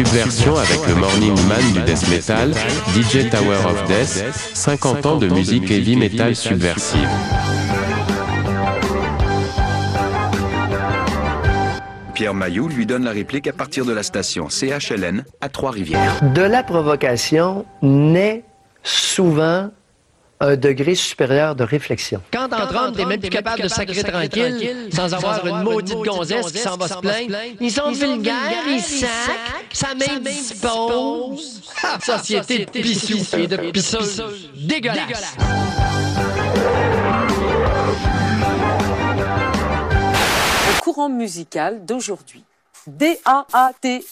Subversion avec le Morning Man du Death Metal, DJ Tower of Death, 50 ans de musique heavy metal subversive. Pierre Mailloux lui donne la réplique à partir de la station CHLN à Trois-Rivières. De la provocation naît souvent un degré supérieur de réflexion. Quand en trompe, t'es même plus capable de sacrer tranquille, sans avoir une maudite gonzesse qui s'en va se plaindre. Ils sont vulgaires, ils sacrent, ça m'indispose. Société de pissous et de pisseuses. Dégueulasse. Le courant musical d'aujourd'hui. D-A-A-T-T-E-E-M-L-H.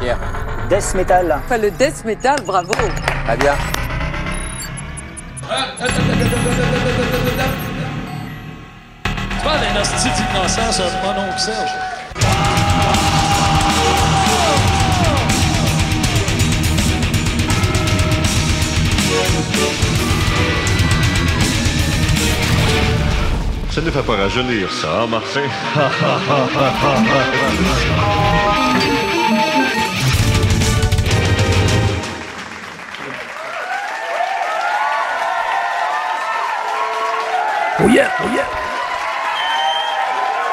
Pierre. Death metal. Enfin, le death metal, bravo. Très bien. Tu parles d'un hostie d'innocence, mon oncle Serge. Ça ne fait pas rajeunir, ça, hein, Martin? Oh yeah, oh yeah.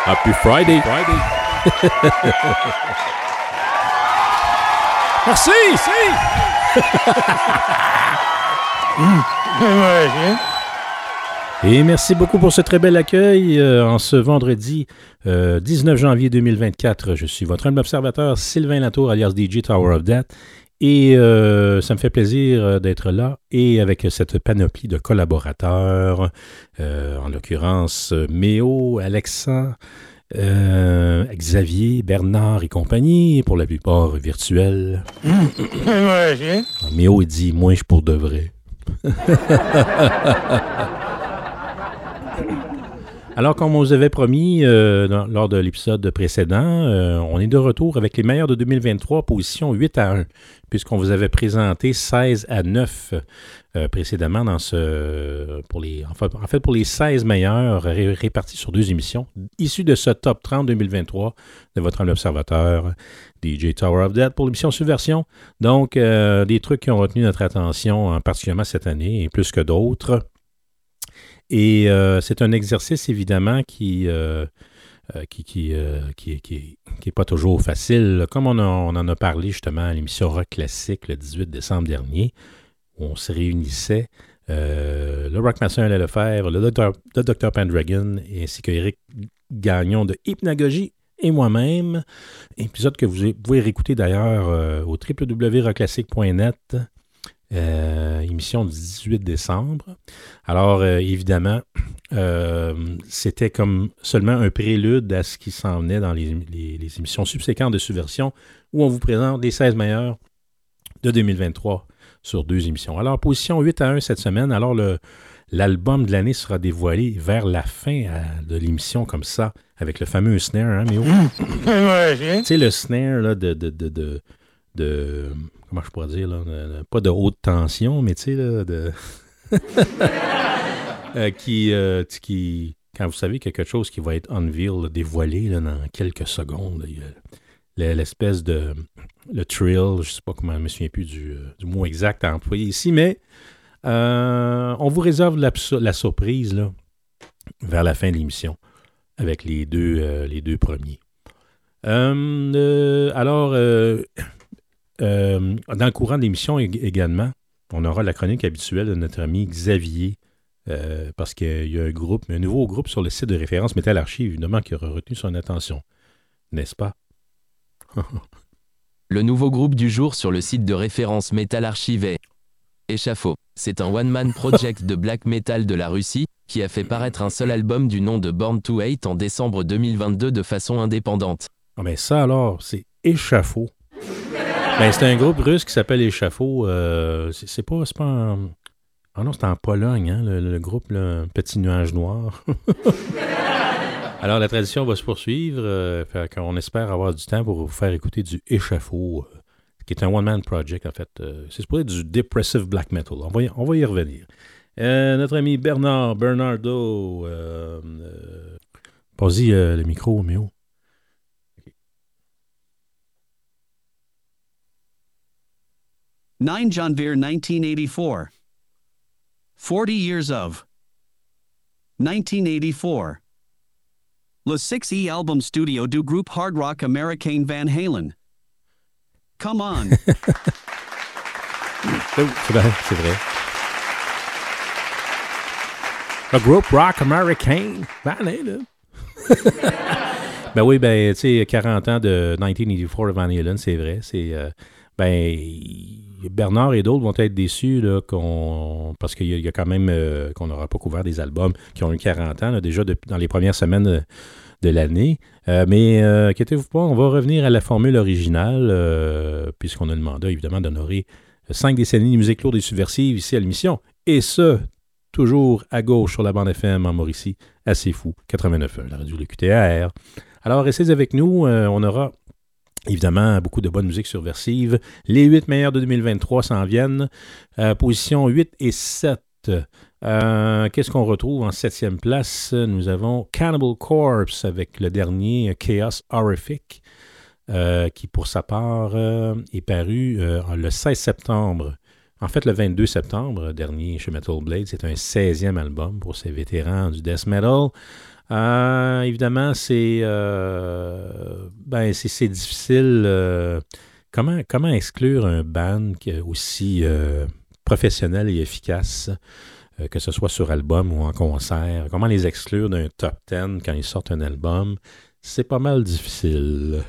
Happy Friday. Friday. Merci. Et merci beaucoup pour ce très bel accueil euh, en ce vendredi euh, 19 janvier 2024. Je suis votre humble observateur Sylvain Latour, alias DJ Tower of Death. Et euh, ça me fait plaisir euh, d'être là et avec cette panoplie de collaborateurs, euh, en l'occurrence Méo, Alexa, euh, Xavier, Bernard et compagnie, pour la plupart virtuels. Ah, Méo, il dit Moi, je pour de vrai. Alors, comme on vous avait promis euh, lors de l'épisode précédent, euh, on est de retour avec les meilleurs de 2023, position 8 à 1, puisqu'on vous avait présenté 16 à 9 euh, précédemment dans ce pour les en fait, en fait, pour les 16 meilleurs ré- répartis sur deux émissions, issus de ce top 30 2023 de votre observateur DJ Tower of Death pour l'émission Subversion. Donc, des trucs qui ont retenu notre attention, hein, particulièrement cette année, et plus que d'autres. Et euh, c'est un exercice, évidemment, qui euh, euh, qui qui, qui, qui- pas toujours facile. Comme on, on en a parlé justement à l'émission Rock Classique le 18 décembre dernier, où on se réunissait, euh, le Rockmaster allait le faire, le Dr. le Dr. Pendragon, ainsi que Eric Gagnon de Hypnagogie et moi-même. Épisode que vous pouvez réécouter d'ailleurs au www.rockclassique.net. Euh, émission du 18 décembre. Alors, euh, évidemment, euh, c'était comme seulement un prélude à ce qui s'en venait dans les, les- les émissions subséquentes de Subversion, où on vous présente les 16 meilleurs de 2023 sur deux émissions. Alors, position 8 à 1 cette semaine. Alors, le, l'album de l'année sera dévoilé vers la fin de l'émission, comme ça, avec le fameux snare, hein, mais tu sais, le snare là, de, de, de, de, de- Comment je pourrais dire, là, pas de haute tension, mais tu sais, là, de. Euh, qui, euh, qui. Quand vous savez qu'il y a quelque chose qui va être unveil, dévoilé là, dans quelques secondes, l'espèce de. Le thrill, je sais pas comment, je me souviens plus du, euh, du mot exact à employer ici, mais on vous réserve la, la surprise là, vers la fin de l'émission avec les deux, les deux premiers. Alors, euh, dans le courant de l'émission ég- également, on aura la chronique habituelle de notre ami Xavier, euh, parce qu'il y a un groupe, un nouveau groupe sur le site de référence Metal Archive, évidemment, qui aura retenu son attention. N'est-ce pas? Le nouveau groupe du jour sur le site de référence Metal Archive est Échafaud. C'est un one-man project de black metal de la Russie qui a fait paraître un seul album du nom de Born to Hate en décembre 2022 de façon indépendante. Ah ben ça alors, c'est Échafaud. Ben, c'est un groupe russe qui s'appelle Échafaud. Euh, c'est pas, pas en... Ah non, c'est en Pologne, hein, le, groupe Petit Nuage Noir. Alors, la tradition va se poursuivre. Euh, on espère avoir du temps pour vous faire écouter du Échafaud, euh, qui est un one-man project, en fait. c'est supposé être du depressive black metal. On va y, revenir. notre ami Bernard, Bernardo. Pas-y le micro, mais. 9 janvier 1984. 40 Years of 1984. Le 6 E Album Studio du groupe Hard Rock Americain Van Halen. Come on. Oh, c'est vrai. c'est vrai. Le groupe rock américain. Van Halen. ben oui, ben, tu sais, 40 ans de 1984 Van Halen, c'est vrai. C'est. Euh, ben. Bernard et d'autres vont être déçus parce qu'il y, a quand même euh, qu'on n'aura pas couvert des albums qui ont eu 40 ans, déjà dans les premières semaines de, l'année. Euh, mais euh, inquiétez-vous pas, on va revenir à la formule originale, puisqu'on a demandé évidemment d'honorer cinq décennies de musique lourde et subversive ici à l'émission. Et ce, toujours à gauche sur la bande FM en Mauricie, assez fou, 89.1, la radio de QTR. Alors, restez avec nous, on aura Évidemment, beaucoup de bonne musique subversive. Les 8 meilleurs de 2023 s'en viennent. position 8 et 7. Euh, qu'est-ce qu'on retrouve en septième place? Nous avons Cannibal Corpse avec le dernier Chaos Horrific, euh, qui pour sa part euh, est paru le 16 septembre. En fait, le 22 septembre dernier chez Metal Blade, c'est un 16e album pour ces vétérans du death metal. Évidemment, c'est ben, c'est difficile. comment, comment exclure un band aussi professionnel et efficace euh, que ce soit sur album ou en concert? Comment les exclure d'un top 10 quand ils sortent un album? C'est pas mal difficile.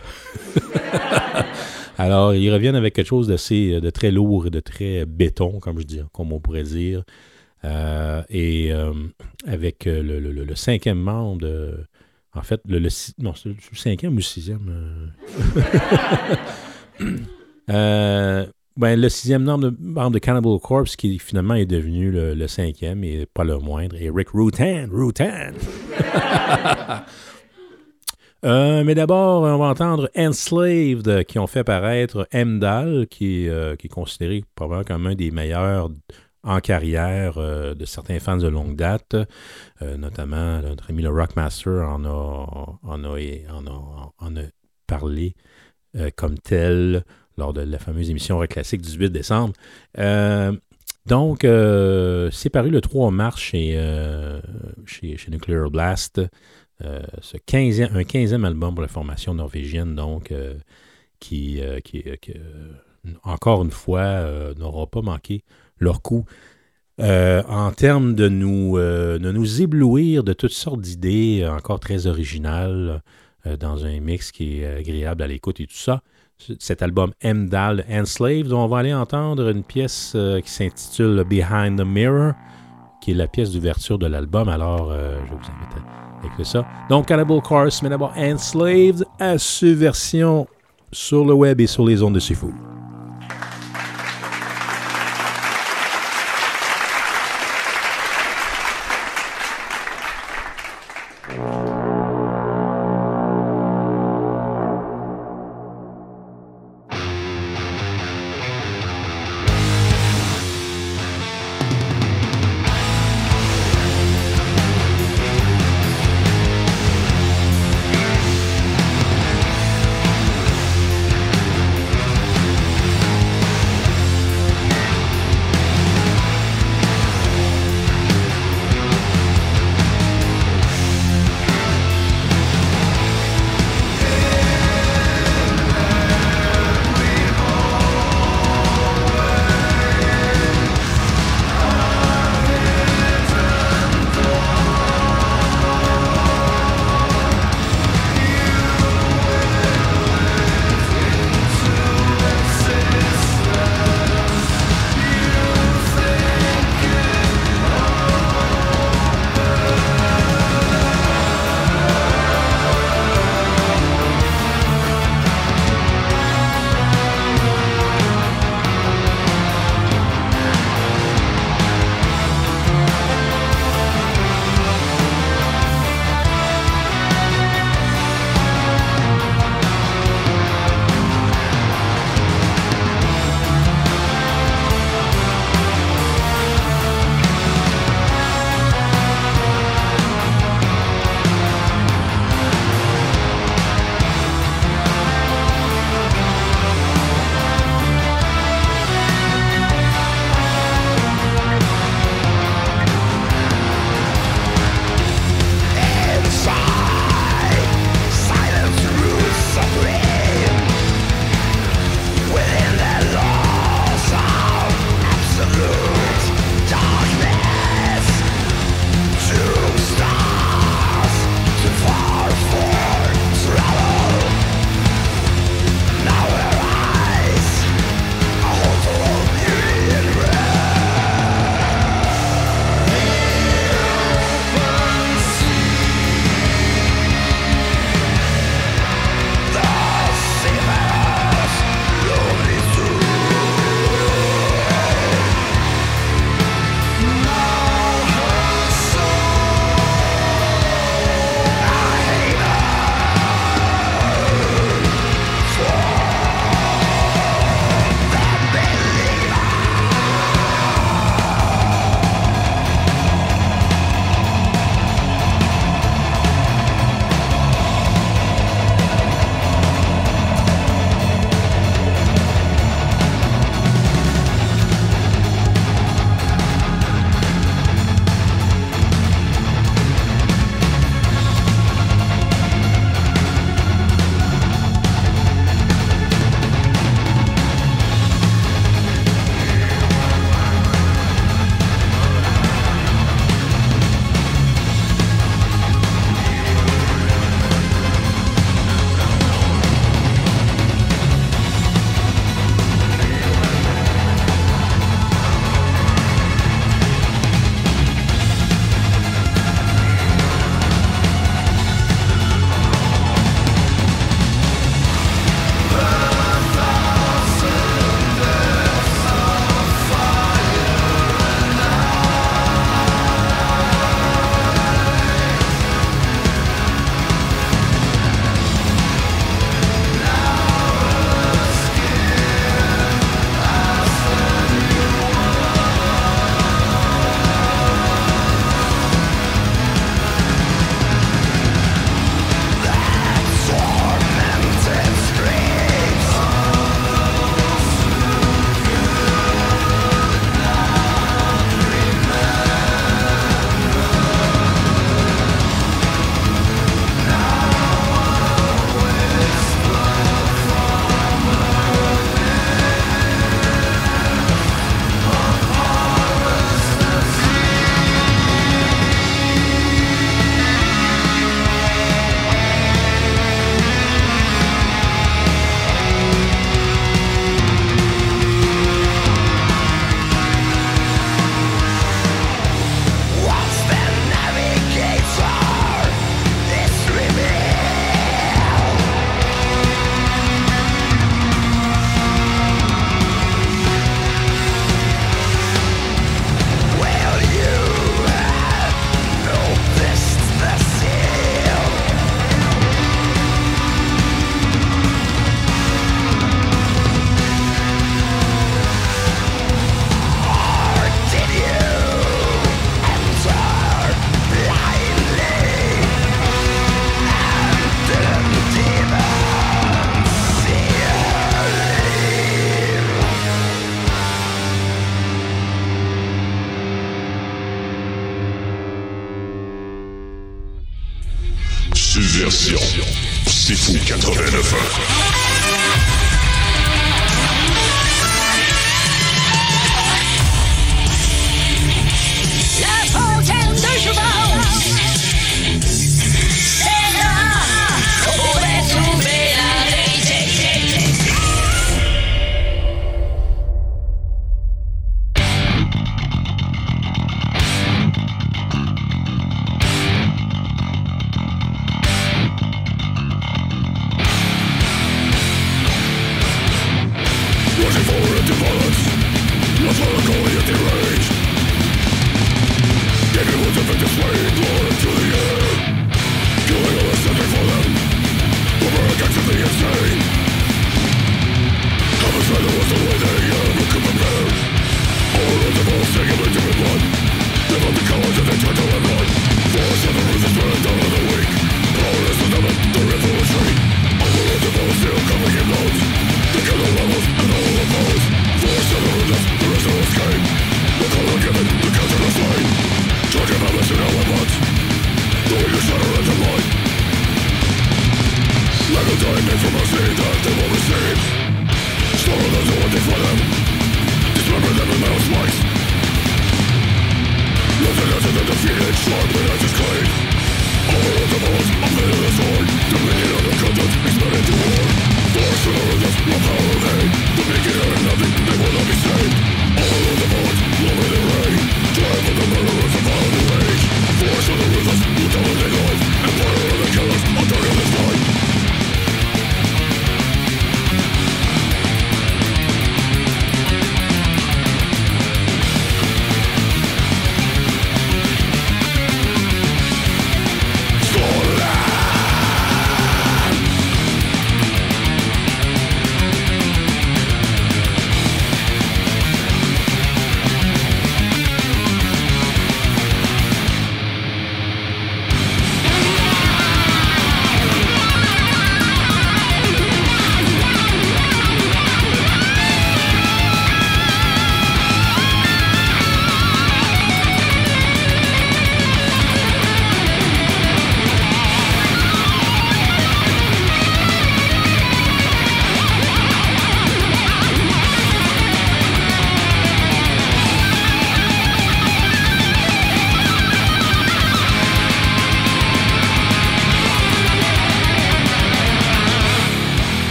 Alors, ils reviennent avec quelque chose euh, de très lourd et de très béton, comme je dis, comme on pourrait dire. Euh, et avec le, cinquième membre de, En fait, le, le, cinquième ou sixième. euh, ben, le sixième membre de, Cannibal Corpse, qui finalement est devenu le, cinquième et pas le moindre, est Rick Rutan. Rutan! Euh, mais d'abord, on va entendre Enslaved, qui ont fait paraître Emdal, qui, euh, qui est considéré probablement comme un des meilleurs en carrière euh, de certains fans de longue date, notamment notre ami le Rockmaster en a, en a, parlé comme tel lors de la fameuse émission Rock du 18 décembre. Euh, donc, euh, c'est paru le 3 mars chez, euh, Nuclear Blast. ce 15e, un 15e album pour la formation norvégienne, donc, qui, encore une fois, n'aura pas manqué leur coup. en termes de nous, de nous éblouir de toutes sortes d'idées encore très originales dans un mix qui est agréable à l'écoute et tout ça cet album M-Dal Enslaved, on va aller entendre une pièce euh, qui s'intitule Behind the Mirror, qui est la pièce d'ouverture de l'album. Alors, euh, je vous invite à écouter ça. Donc, Cannibal Corpse, mais d'abord Enslaved, à version sur le web et sur les ondes de Sifu.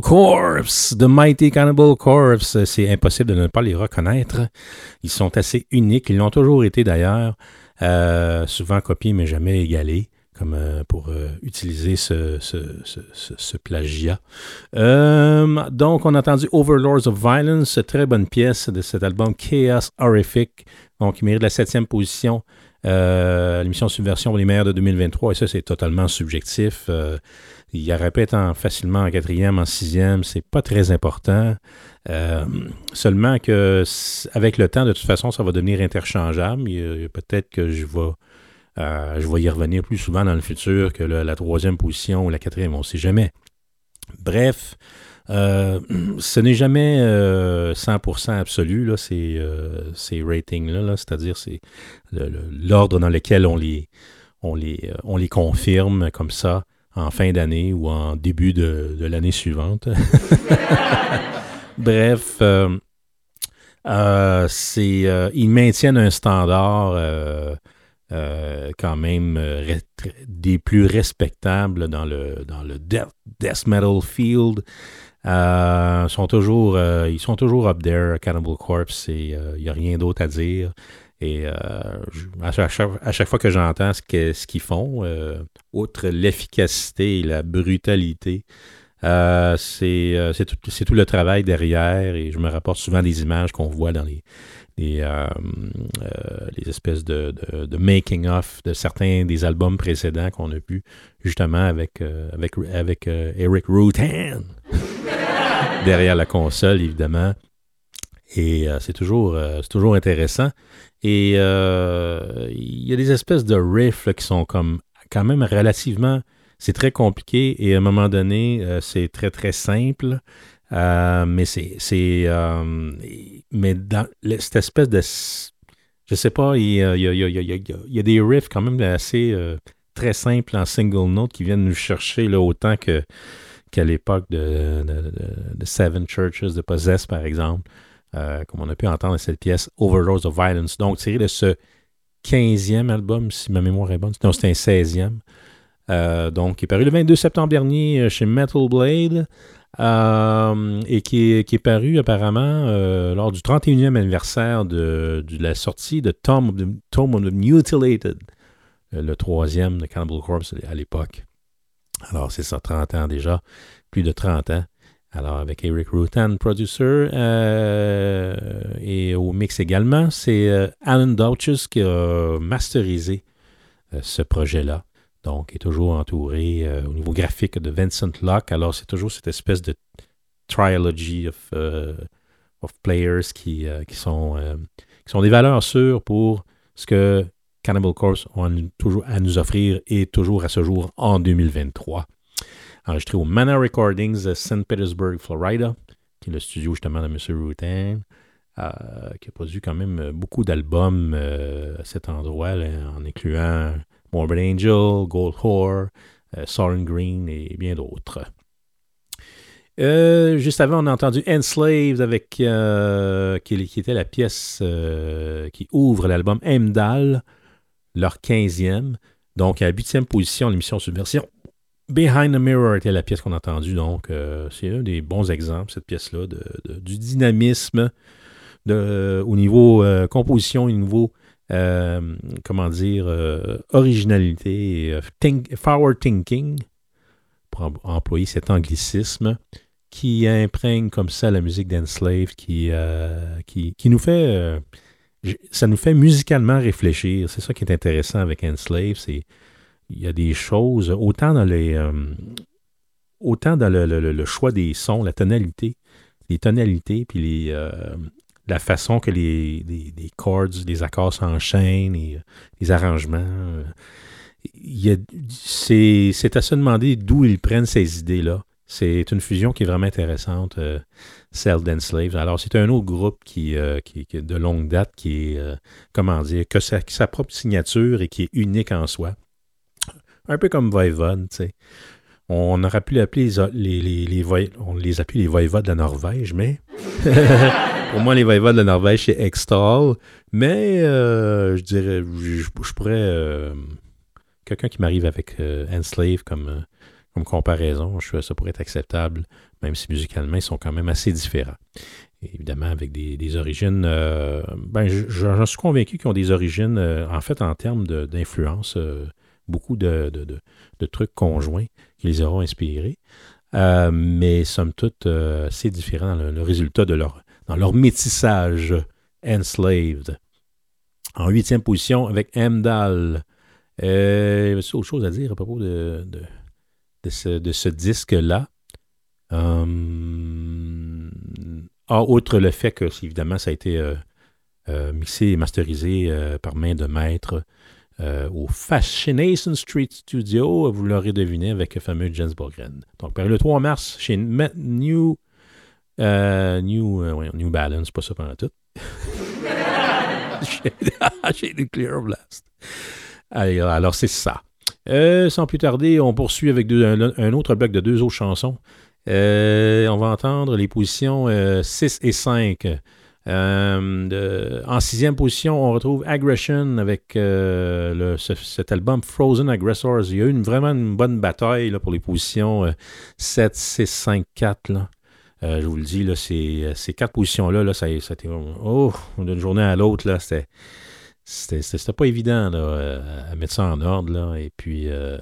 Corpse, The Mighty Cannibal Corpse. C'est impossible de ne pas les reconnaître. Ils sont assez uniques. Ils l'ont toujours été d'ailleurs. Euh, souvent copiés, mais jamais égalés, comme euh, pour euh, utiliser ce, plagiat. Donc, on a entendu Overlords of Violence, très bonne pièce de cet album Chaos Horrific, donc il mérite la septième position. L'émission Subversion pour les meilleurs de 2023, et ça, c'est totalement subjectif. Il y répète en, facilement en quatrième, en sixième, c'est pas très important. Euh, seulement que avec le temps, de toute façon, ça va devenir interchangeable. Peut-être que je vais, euh, je vais y revenir plus souvent dans le futur que la troisième position ou la quatrième, on ne sait jamais. Bref, euh, ce n'est jamais euh, 100% absolu, là, ces, ces ratings-là, -là, c'est à dire c'est l'ordre dans lequel on les, on, les, on les confirme comme ça en fin d'année ou en début de, de l'année suivante. Bref, euh, euh, c'est, euh, ils maintiennent un standard quand même des plus respectables dans le, dans le death, death metal field. sont toujours, ils sont toujours up there, Cannibal Corpse, et il n'y a rien d'autre à dire. Et euh, à, chaque, fois que j'entends ce, qu'ils font, euh, outre l'efficacité et la brutalité, Euh, c'est tout, le travail derrière et je me rapporte souvent des images qu'on voit dans les, espèces de, making-of de certains des albums précédents qu'on a pu justement avec, avec, Eric Rutan derrière la console, évidemment. Et euh, c'est toujours, euh, toujours intéressant. Et euh, il y a des espèces de riffs qui sont comme quand même relativement. C'est très compliqué et à un moment donné, c'est très très simple. Mais c'est. mais dans cette espèce de. Je sais pas, il y a, y y y a- des riffs quand même assez très simples en single note qui viennent nous chercher autant qu'à l'époque de- de Seven Churches de Possess, par exemple, euh, comme on a pu entendre dans cette pièce Overdose of Violence. Donc, tiré de ce 15e album, si ma mémoire est bonne. Non, c'était un 16e. Euh, donc, qui est paru le 22 septembre dernier euh, chez Metal Blade et qui est, paru apparemment lors du 31e anniversaire de, la sortie de Tom of the, Tome of Mutilated, le troisième de Cannibal Corpse à l'époque. Alors, c'est ça, 30 ans déjà, plus de 30 ans. Alors, avec Eric Rutan, producer, euh, et au mix également, c'est euh, Alan Douches qui a masterisé euh, ce projet-là. Donc, est toujours entouré au niveau graphique de Vincent Locke. Alors, c'est toujours cette espèce de trilogy of, players qui, qui, sont, qui sont des valeurs sûres pour ce que Cannibal Corpse nous- toujours à nous offrir et toujours à ce jour en 2023. Enregistré au Mana Recordings de St. Petersburg, Florida, qui est le studio justement de M. Rutan, euh, qui a produit quand même euh, beaucoup d'albums euh, à cet endroit, là, en incluant Morbid Angel, Gold Whore, euh, Soren Green et bien d'autres. Euh, juste avant, on a entendu Enslaved avec euh, qui, était la pièce euh, qui ouvre l'album Emdal, leur 15e. Donc, à la 8e position, l'émission Subversion. Behind the Mirror était la pièce qu'on a entendue. Donc, euh, c'est un des bons exemples, cette pièce-là, de, du dynamisme au niveau euh, composition, au niveau, euh, comment dire, originalité, et, forward thinking, pour em- employer cet anglicisme, qui imprègne comme ça la musique d'Enslaved, qui, qui, nous fait... ça nous fait musicalement réfléchir. C'est ça qui est intéressant avec Enslaved, c'est il y a des choses, autant dans les euh, autant dans le, le- choix des sons, la tonalité, les tonalités, puis les, euh, la façon que les, les, les chords, accords s'enchaînent, et, les arrangements. euh, il c'est, c'est à se demander d'où ils prennent ces idées-là. C'est une fusion qui est vraiment intéressante, euh, celle d'Enslaved. Alors, c'est un autre groupe qui, qui, de longue date, qui est, comment dire, que sa propre signature et qui est unique en soi. Un peu comme Voivod, tu sais. On aurait pu l'appeler les, les, les, les on les les de la Norvège, mais pour moi, les Voivodes de la Norvège, c'est Extall. Mais euh, je dirais, je, pourrais. euh, Quelqu'un qui m'arrive avec euh, Enslave comme, euh, comme comparaison, je, ça pourrait être acceptable, même si musicalement, ils sont quand même assez différents. Évidemment, avec des, des origines. ben, je- j'en suis convaincu qu'ils ont des origines, en fait, en termes d'influence, beaucoup de, trucs conjoints qui les auront inspirés. Euh, mais somme toute, euh, c'est différent le, le résultat de leur, dans leur métissage enslaved. En huitième position avec Emdal. Euh, autre chose à dire à propos de, ce, disque-là? Ah, outre le fait que, évidemment, ça a été euh, euh, mixé et masterisé euh, par main de maître euh, au Fascination Street Studio, vous l'aurez deviné, avec le fameux Jens Bogren. Donc, le 3 mars, chez New, euh, New, euh, New Balance, pas ça pendant tout. chez, Nuclear Blast. Alors, c'est ça. Sans plus tarder, on poursuit avec un, un autre bloc de deux autres chansons. On va entendre les positions 6 et 5. Euh, en sixième position, on retrouve Aggression avec euh, le- ce- cet album Frozen Aggressors. Il y a eu une- vraiment une bonne bataille là, pour les positions euh, 7, 6, 5, 4. Là. Euh, je vous le dis, là, ces, ces quatre positions-là, là, ça, ça a été, oh, d'une journée à l'autre, c'était, pas évident là, euh, à mettre ça en ordre. Là. Et puis, euh,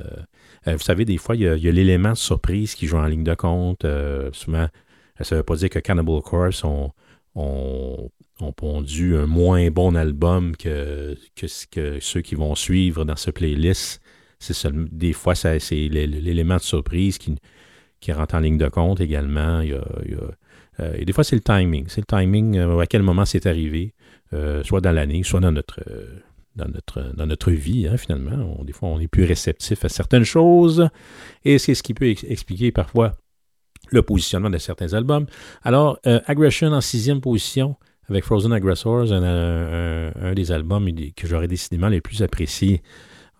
euh, vous savez, des fois, il y a, l'élément de surprise qui joue en ligne de compte. Euh, souvent, ça ne veut pas dire que Cannibal Corpse ont, ont, pondu un moins bon album que, que, que ceux qui vont suivre dans ce playlist. C'est des fois, c'est l'é- l'élément de surprise qui, rentre en ligne de compte également. Euh, et des fois, c'est le timing. C'est le timing, euh, à quel moment c'est arrivé, euh, soit dans l'année, soit dans notre, dans notre, dans notre vie, hein, finalement. Des fois, on est plus réceptif à certaines choses. Et c'est ce qui peut ex- expliquer parfois le positionnement de certains albums. Alors, euh, Aggression en sixième position avec Frozen Aggressors, un, des albums que j'aurais décidément les plus appréciés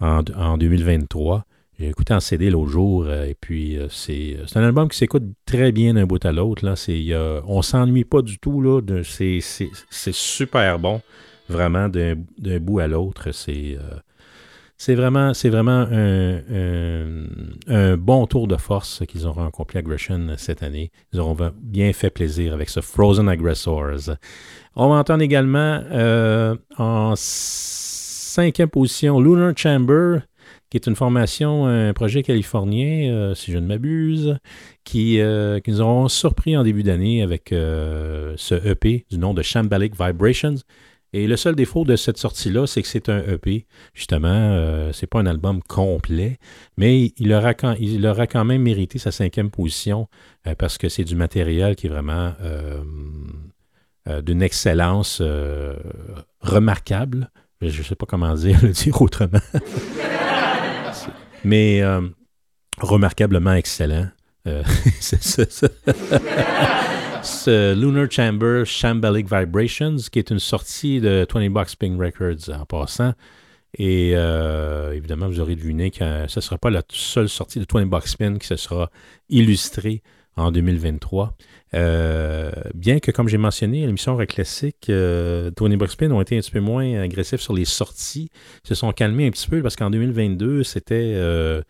en, en 2023. J'ai écouté en CD l'autre jour, euh, et puis euh, c'est un album qui s'écoute très bien d'un bout à l'autre. là. C'est, on s'ennuie pas du tout. Là, c'est, super bon, vraiment, d'un, bout à l'autre. C'est, c'est vraiment, vraiment un, bon tour de force qu'ils auront accompli Aggression cette année. Ils auront bien fait plaisir avec ce Frozen Aggressors. On va entendre également euh, en cinquième position Lunar Chamber, qui est une formation, un projet californien, euh, si je ne m'abuse, qui, euh, nous auront surpris en début d'année avec euh, ce EP du nom de Shambolic Vibrations. Et le seul défaut de cette sortie-là, c'est que c'est un EP. Justement, euh, c'est pas un album complet, mais il aura quand, il aura quand même mérité sa cinquième position euh, parce que c'est du matériel qui est vraiment euh, euh, d'une excellence remarquable. Je ne sais pas comment dire, le dire autrement. Mais remarquablement excellent. C'est ça. Ce Lunar Chamber Shambolic Vibrations, qui est une sortie de 20 Box Ping Records en passant. Et euh, évidemment, vous aurez deviné que ce ne sera pas la seule sortie de 20 Box Spin qui se sera illustrée en 2023. Euh, bien que, comme j'ai mentionné l'émission Rock Classique, euh, 20 Box Spin ont été un petit peu moins agressifs sur les sorties. Ils se sont calmés un petit peu parce qu'en 2022, c'était euh,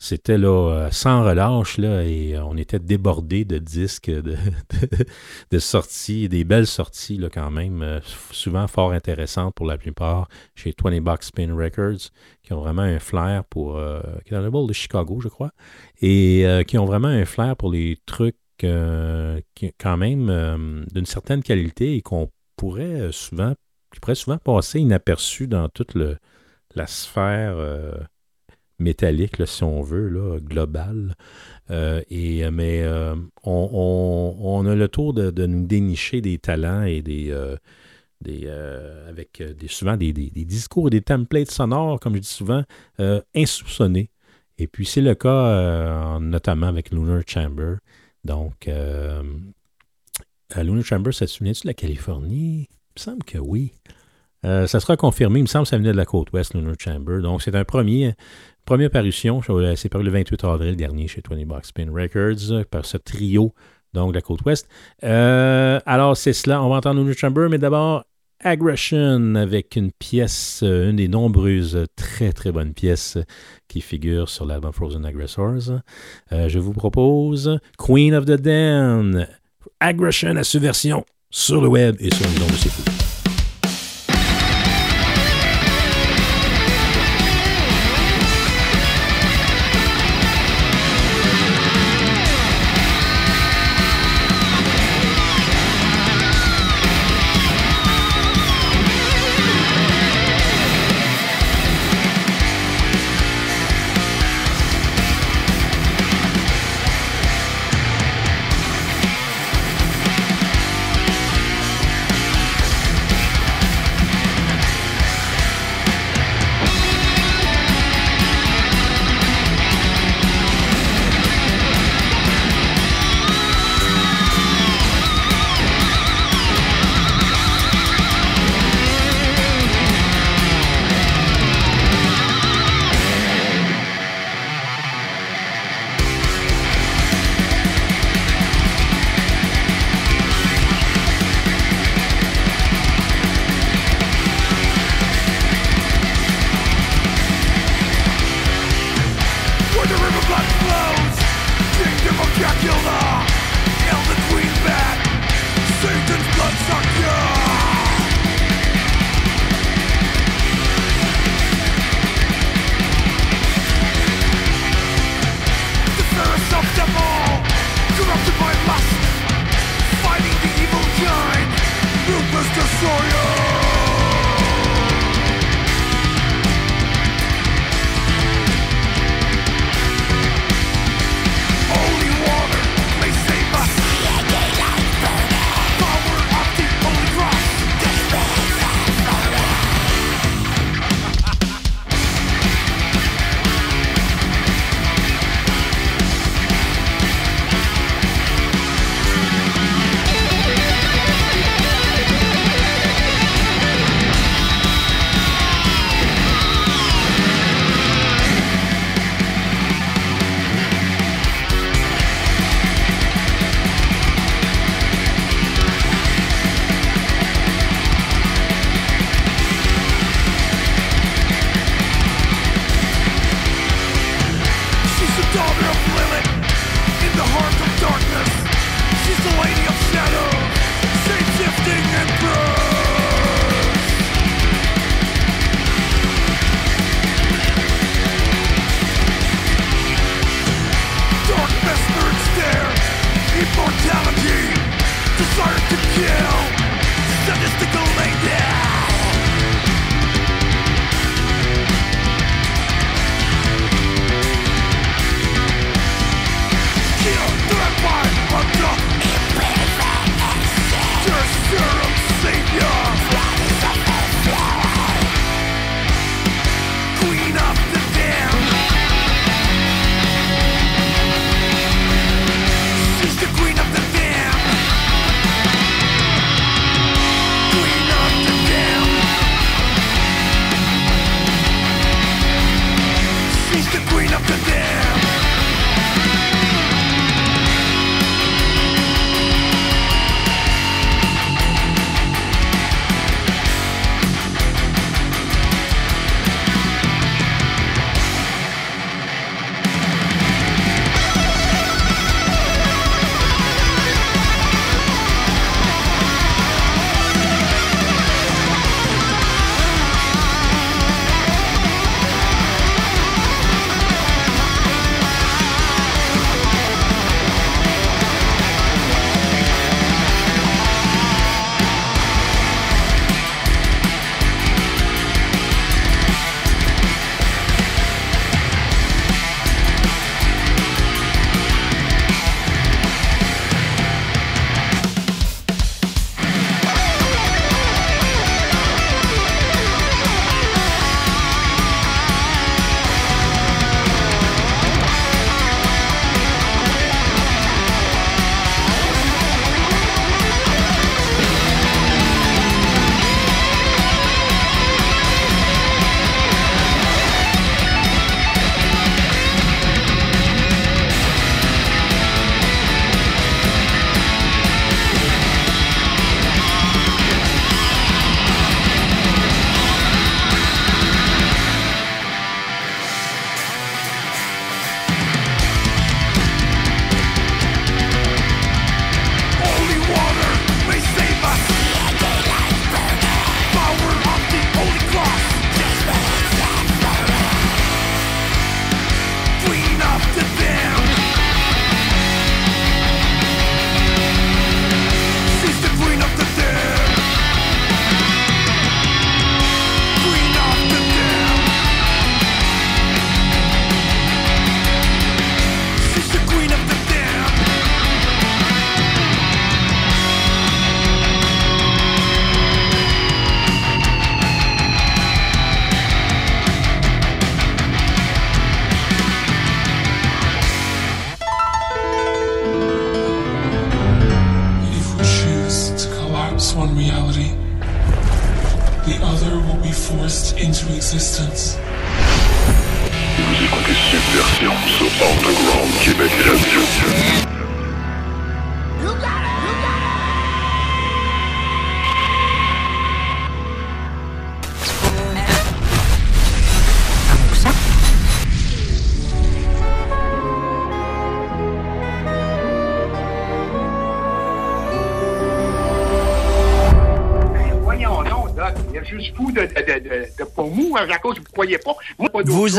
c'était là euh, sans relâche là, et on était débordé de disques, de, sorties, des belles sorties là, quand même, euh, souvent fort intéressantes pour la plupart chez 20 Box Spin Records, qui ont vraiment un flair pour, euh, qui est dans le bowl de Chicago, je crois, et euh, qui ont vraiment un flair pour les trucs euh, qui, quand même euh, d'une certaine qualité et qu'on pourrait euh, souvent, qui pourrait souvent passer inaperçu dans toute le, la sphère euh, métallique, si on veut, là, globale. Euh, et, mais euh, on, a le tour de, nous dénicher des talents et des. euh, euh, avec euh, des, souvent des, discours et des templates sonores, comme je dis souvent, euh, insoupçonnés. Et puis c'est le cas euh, notamment avec Lunar Chamber. Donc, euh, euh, Lunar Chamber, ça se souvient-tu de la Californie? Il me semble que oui. Euh, ça sera confirmé. Il me semble que ça venait de la côte ouest, Lunar Chamber. Donc, c'est un premier, première parution. C'est paru le 28 avril dernier chez 20 Box Spin Records euh, par ce trio, donc de la côte ouest. Euh, alors, c'est cela. On va entendre Lunar Chamber, mais d'abord, Aggression avec une pièce, euh, une des nombreuses très très bonnes pièces qui figurent sur l'album Frozen Aggressors. Je vous propose Queen of the Den, Aggression à subversion sur le web et sur les ondes de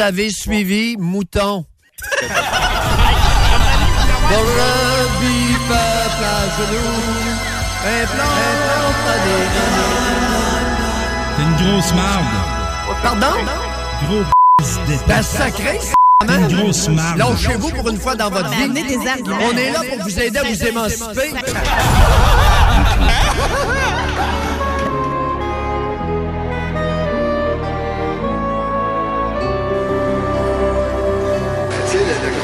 avez suivi Mouton. Brebis peuple à genoux, implante des T'es une grosse marde. Pardon? Gros T'as sacré, T'es une grosse marde. Lâchez-vous pour une fois dans votre vie. On est là pour vous aider à vous émanciper.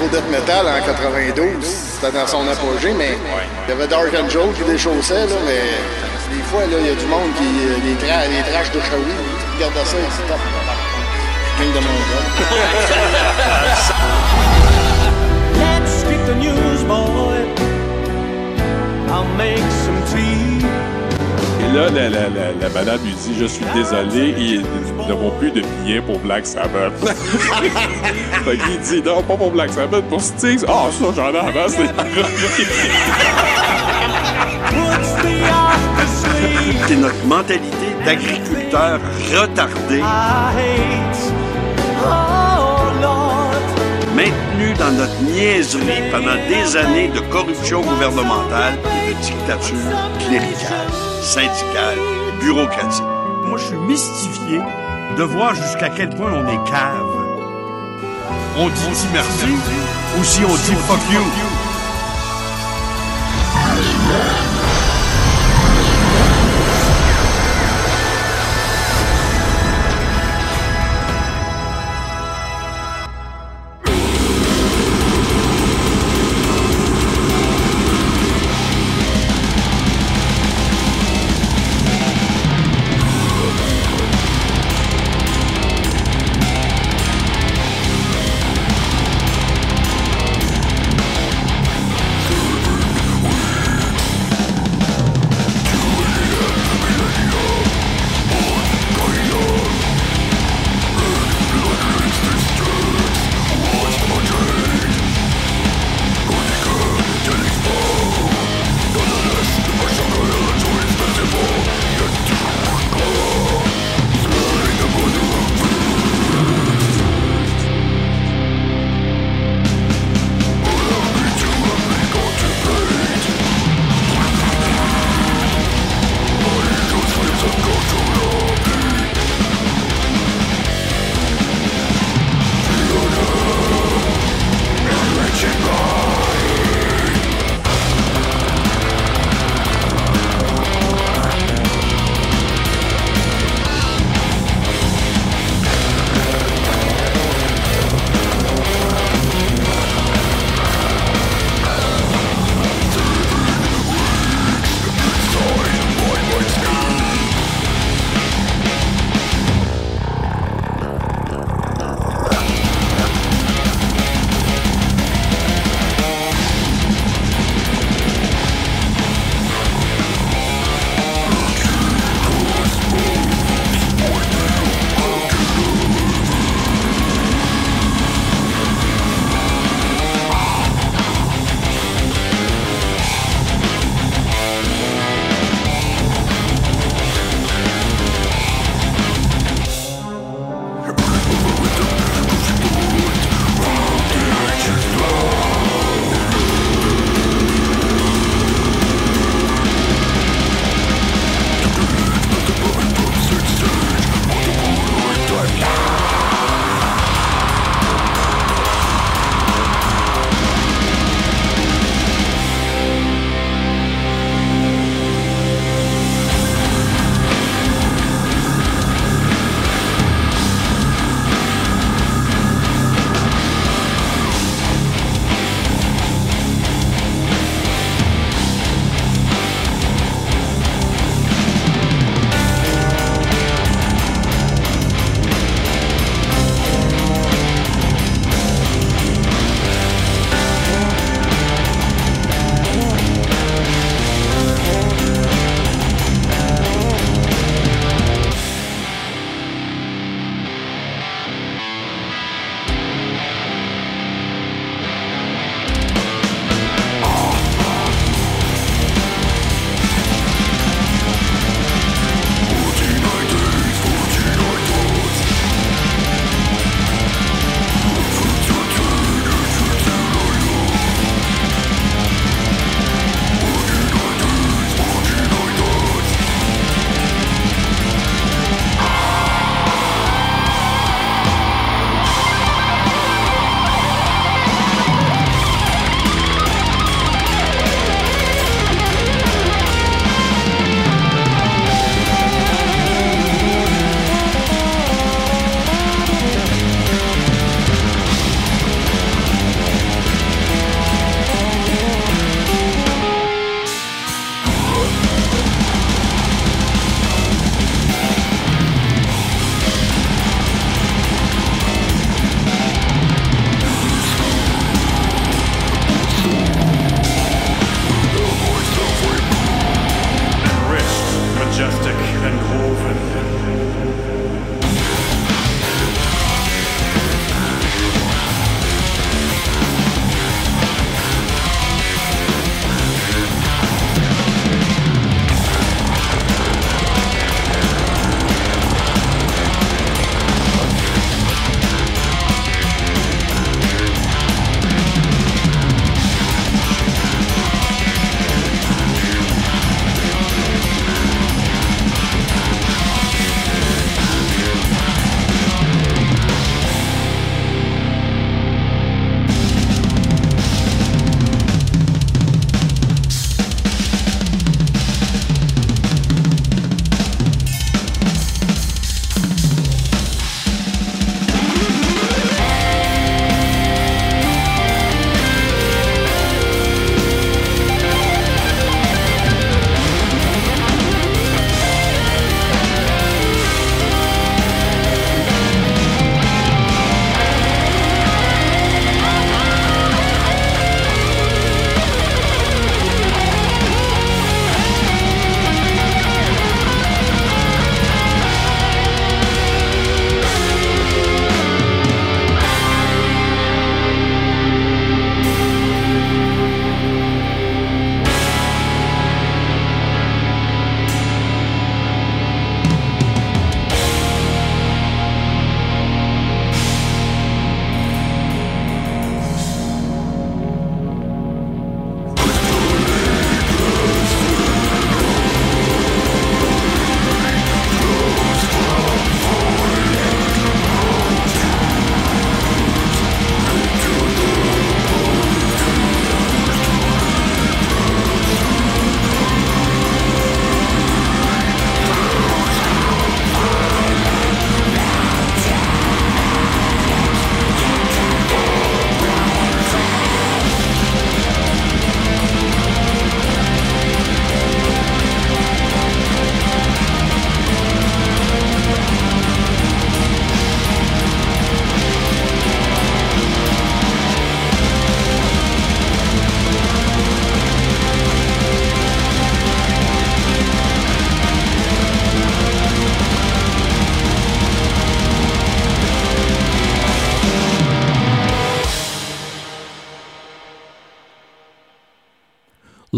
Gros death metal en 92, c'était dans son apogée, mais il y avait Dark Angel qui déchaussait, là, mais des fois, il y a du monde qui. euh, Les, tra les trashs de Shawi, tu regardes ça, make some tea. Et là, la, la, la, la lui dit Je suis désolé, ils n'avons plus de billets pour Black Sabbath. fait qu'il dit Non, pas pour Black Sabbath, pour Styx. Ah, ça, j'en ai avant, c'est C'est notre mentalité d'agriculteur retardé, maintenu dans notre niaiserie pendant des années de corruption gouvernementale et de dictature cléricale, syndicale, bureaucratique. Moi, je suis mystifié de voir jusqu'à quel point on est cave. On dit merci ou si on dit fuck you.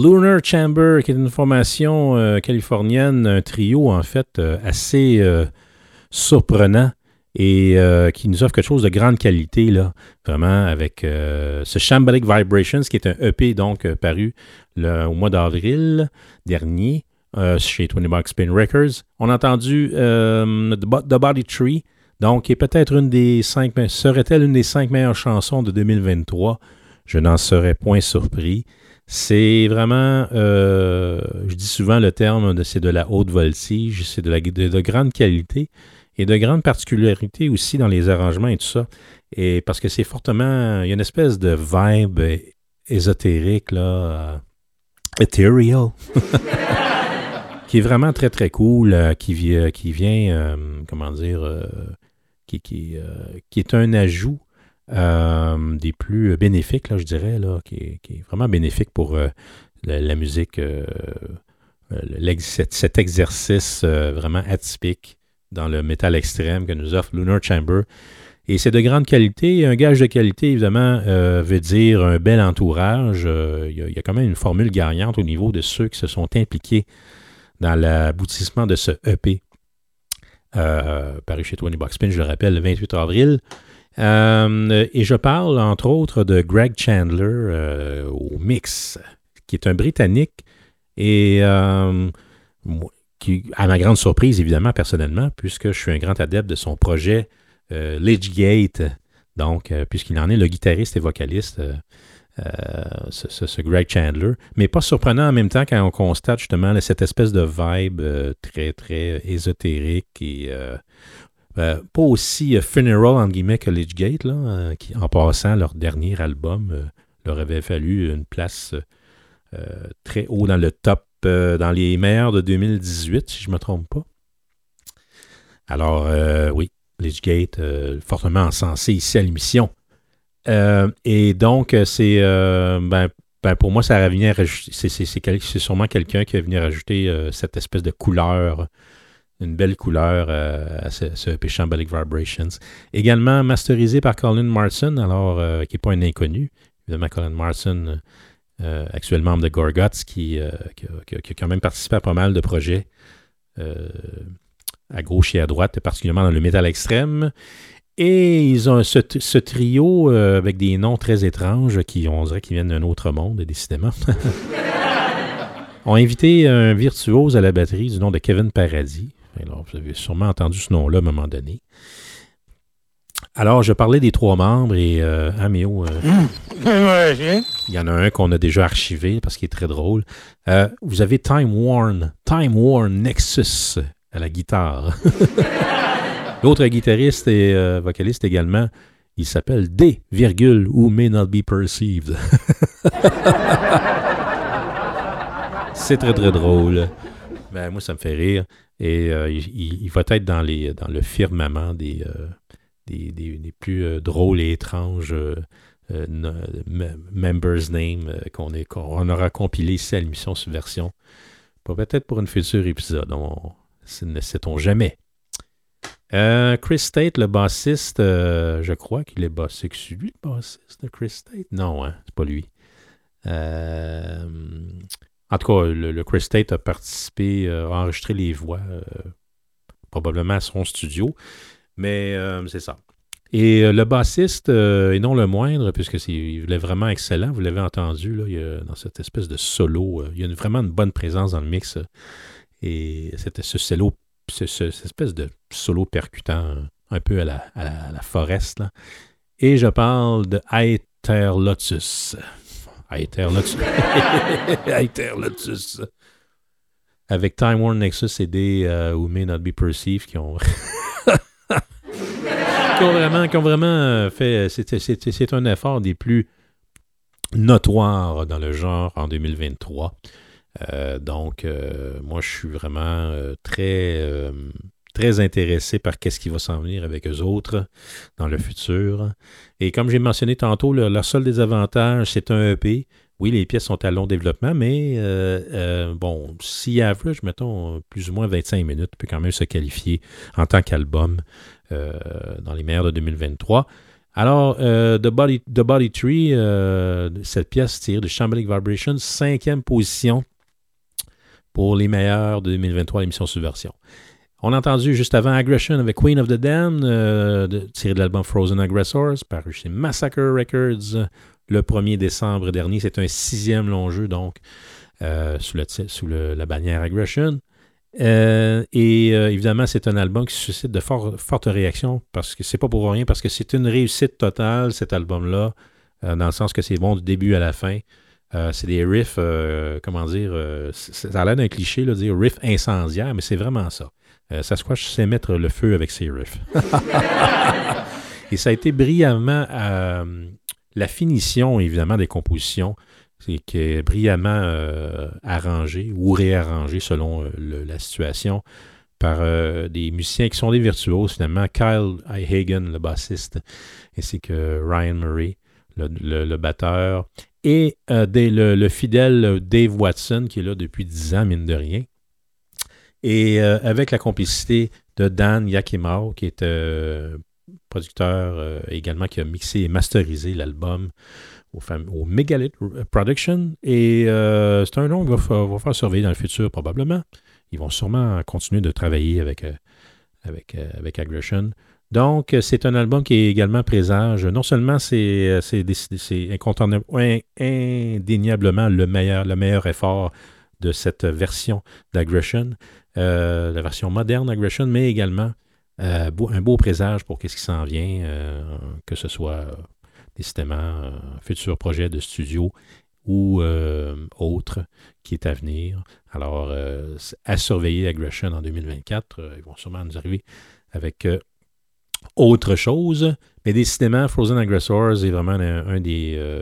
Lunar Chamber, qui est une formation euh, californienne, un trio en fait euh, assez euh, surprenant et qui nous offre quelque chose de grande qualité, là, vraiment, avec ce Shambolic Vibrations, qui est un EP donc paru le- au mois d'avril dernier chez 20 Bucks Spin Records. On a entendu The, Bo- The Body Tree, donc, qui est peut-être une des cinq, serait-elle une des cinq meilleures chansons de 2023? Je n'en serais point surpris. C'est vraiment, euh, je dis souvent le terme, c'est de la haute voltige, c'est de, de, de grande qualité et de grandes particularités aussi dans les arrangements et tout ça. Et parce que c'est fortement, il y a une espèce de vibe ésotérique, là, euh, qui est vraiment très très cool, euh, qui, qui vient, comment dire, qui est un ajout euh, des plus bénéfiques, là, je dirais, là, qui, est, vraiment bénéfique pour euh, la, musique, euh, euh, cet, exercice euh, vraiment atypique dans le métal extrême que nous offre Lunar Chamber. Et c'est de grande qualité. Un gage de qualité, évidemment, euh, veut dire un bel entourage. Euh, Il y, a- il y a quand même une formule gagnante au niveau de ceux qui se sont impliqués dans l'aboutissement de ce EP. Euh, paru chez Tony Boxpin, je le rappelle, le 28 avril. Euh, et je parle, entre autres, de Greg Chandler euh, au mix, qui est un Britannique et euh, qui, à ma grande surprise, évidemment, personnellement, puisque je suis un grand adepte de son projet Lichgate, donc, puisqu'il en est le guitariste et vocaliste, ce, Greg Chandler. Mais pas surprenant en même temps quand on constate justement cette espèce de vibe très, très ésotérique et euh, pas aussi euh, funeral, entre guillemets, que Lichgate, là, euh, qui, en passant leur dernier album, leur avait fallu une place très haut dans le top, dans les meilleurs de 2018, si je ne me trompe pas. Alors, oui, Lichgate, euh, fortement encensé ici à l'émission. Et donc, c'est. ben, ben, pour moi, ça rajouter. C'est, sûrement quelqu'un qui va venir rajouter euh, cette espèce de couleur, une belle couleur euh, à ce, ce Vibrations. Également masterisé par Colin Marson, alors euh, qui n'est pas un inconnu. Évidemment, Colin Marson, euh, actuellement membre de Gorguts, qui, euh, a, quand même participé à pas mal de projets euh, à gauche et à droite, particulièrement dans le métal extrême. Et ils ont ce, trio euh, avec des noms très étranges qui, on dirait, qu'ils viennent d'un autre monde, décidément. ont invité un virtuose à la batterie du nom de Kevin Paradis. Alors, vous avez sûrement entendu ce nom-là à un moment donné. Alors, je parlais des trois membres et euh, Améo, euh, il y en a un qu'on a déjà archivé parce qu'il est très drôle. Euh, vous avez Time Worn, Time Worn Nexus à la guitare. L'autre guitariste et euh, vocaliste également, il s'appelle D, virgule, ou May Not Be Perceived. C'est très, très drôle. Ben, moi, ça me fait rire. Et euh, il, va être dans, le firmament des, euh, plus euh, drôles et étranges members' name qu'on aura compilé ici à l'émission Subversion. Peut-être pour un futur épisode. Ne sait-on jamais. Chris Tate, le bassiste, je crois qu'il est bassiste. C'est lui le bassiste de Chris Tate? Non, hein, c'est pas lui. Euh, en tout cas, le, Chris Tate a participé, euh, a enregistré les voix, euh, probablement à son studio. Mais euh, c'est ça. Et le bassiste, et non le moindre, puisque c'est, il est vraiment excellent, vous l'avez entendu là, a- dans cette espèce de solo, il y a vraiment une bonne présence dans le mix. et c'était ce solo, ce- ce- cette espèce de solo percutant un peu à la, à Forest. Là. Et je parle de Aether Lotus. Aether Lotus. Aether Lotus. Avec Time Warn Nexus et des euh, Who May Not Be Perceived qui ont. qui ont vraiment, qui ont vraiment euh, fait. C'est, c'est- un effort des plus notoires dans le genre en 2023. Euh, donc, euh, moi, je suis vraiment euh, très, euh, très intéressé par qu'est-ce qui va s'en venir avec eux autres dans le futur. Et comme j'ai mentionné tantôt, le- leur seul désavantage, c'est un EP. Oui, les pièces sont à long développement, mais euh, euh, bon, si average, mettons, plus ou moins 25 minutes, peut quand même se qualifier en tant qu'album euh, dans les meilleurs de 2023. Alors, euh, The, Body, The Body Tree, euh, cette pièce tirée de Shambolic Vibration, cinquième position pour les meilleurs de 2023 à l'émission Subversion. On a entendu juste avant Aggression avec Queen of the Damned, euh, de- tiré de l'album Frozen Aggressors, paru chez Massacre Records le 1er décembre dernier. C'est un sixième long jeu, donc, euh, sous, la bannière Aggression. Euh, et euh, évidemment, c'est un album qui suscite de for- fortes réactions parce que c'est pas pour rien, parce que c'est une réussite totale, cet album-là, dans le sens que c'est bon du début à la fin. C'est des riffs, comment dire, ça a l'air d'un cliché, là, dire riff incendiaire, mais c'est vraiment ça. Euh, Sasquatch sait mettre le feu avec ses riffs. Et ça a été brillamment euh, la finition, évidemment, des compositions. C'est que brillamment euh, arrangé ou réarrangé selon euh, la situation par des musiciens qui sont des virtuoses, finalement. Kyle Hagen, le bassiste, ainsi que Ryan Murray, le, batteur, et le fidèle Dave Watson, qui est là depuis 10 ans, mine de rien. Et euh, avec la complicité de Dan Yakimao, qui est euh, producteur euh, également, qui a mixé et masterisé l'album au, Megalith Production. Et c'est un nom qu'on va, fa- va faire surveiller dans le futur, probablement. Ils vont sûrement continuer de travailler avec, avec, avec Aggression. Donc, c'est un album qui est également présage. Non seulement c'est, indéniablement le meilleur, le meilleur effort de cette version d'Aggression, euh, la version moderne d'Aggression, mais également euh, un beau présage pour qu'est-ce qui s'en vient, euh, que ce soit décidément un futur projet de studio ou autre qui est à venir. Alors, à surveiller Aggression en 2024. Euh, ils vont sûrement nous arriver avec autre chose. Mais décidément, Frozen Aggressors est vraiment un, des.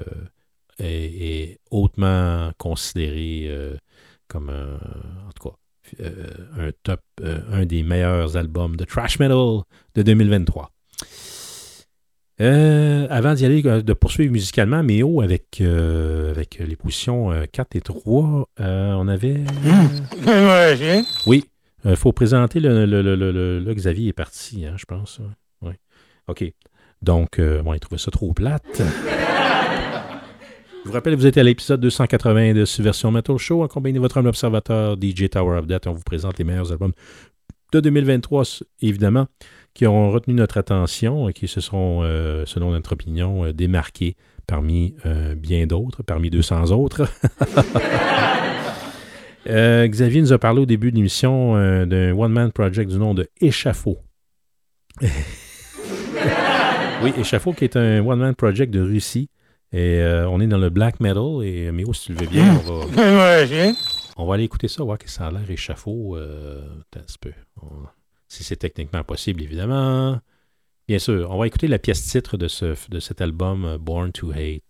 est, hautement considéré comme. En tout cas. Euh, un top, euh, un des meilleurs albums de thrash metal de 2023. Euh, avant d'y aller, de poursuivre musicalement, Méo, avec, euh, avec les positions euh, 4 et 3, euh, on avait. Oui, il faut présenter le, le, le, Xavier est parti, hein, je pense. Oui. OK. Donc, bon, il trouvait ça trop plate. Je vous rappelle, vous êtes à l'épisode 280 de Subversion Metal Show, en de votre homme observateur DJ Tower of Death. On vous présente les meilleurs albums de 2023, s- évidemment, qui ont retenu notre attention et qui se sont, euh, selon notre opinion, euh, démarqués parmi euh, bien d'autres, parmi 200 autres. Euh, Xavier nous a parlé au début de l'émission d'un one-man project du nom de Échafaud. oui, Échafaud qui est un one-man project de Russie. Et euh, on est dans le black metal. Et Méo, si tu le veux bien, on va, on va aller écouter ça, voir que ça a l'air échafaud. Euh, attends un petit peu. On- si c'est techniquement possible, évidemment. Bien sûr, on va écouter la pièce titre de, ce, de cet album euh, Born to Hate.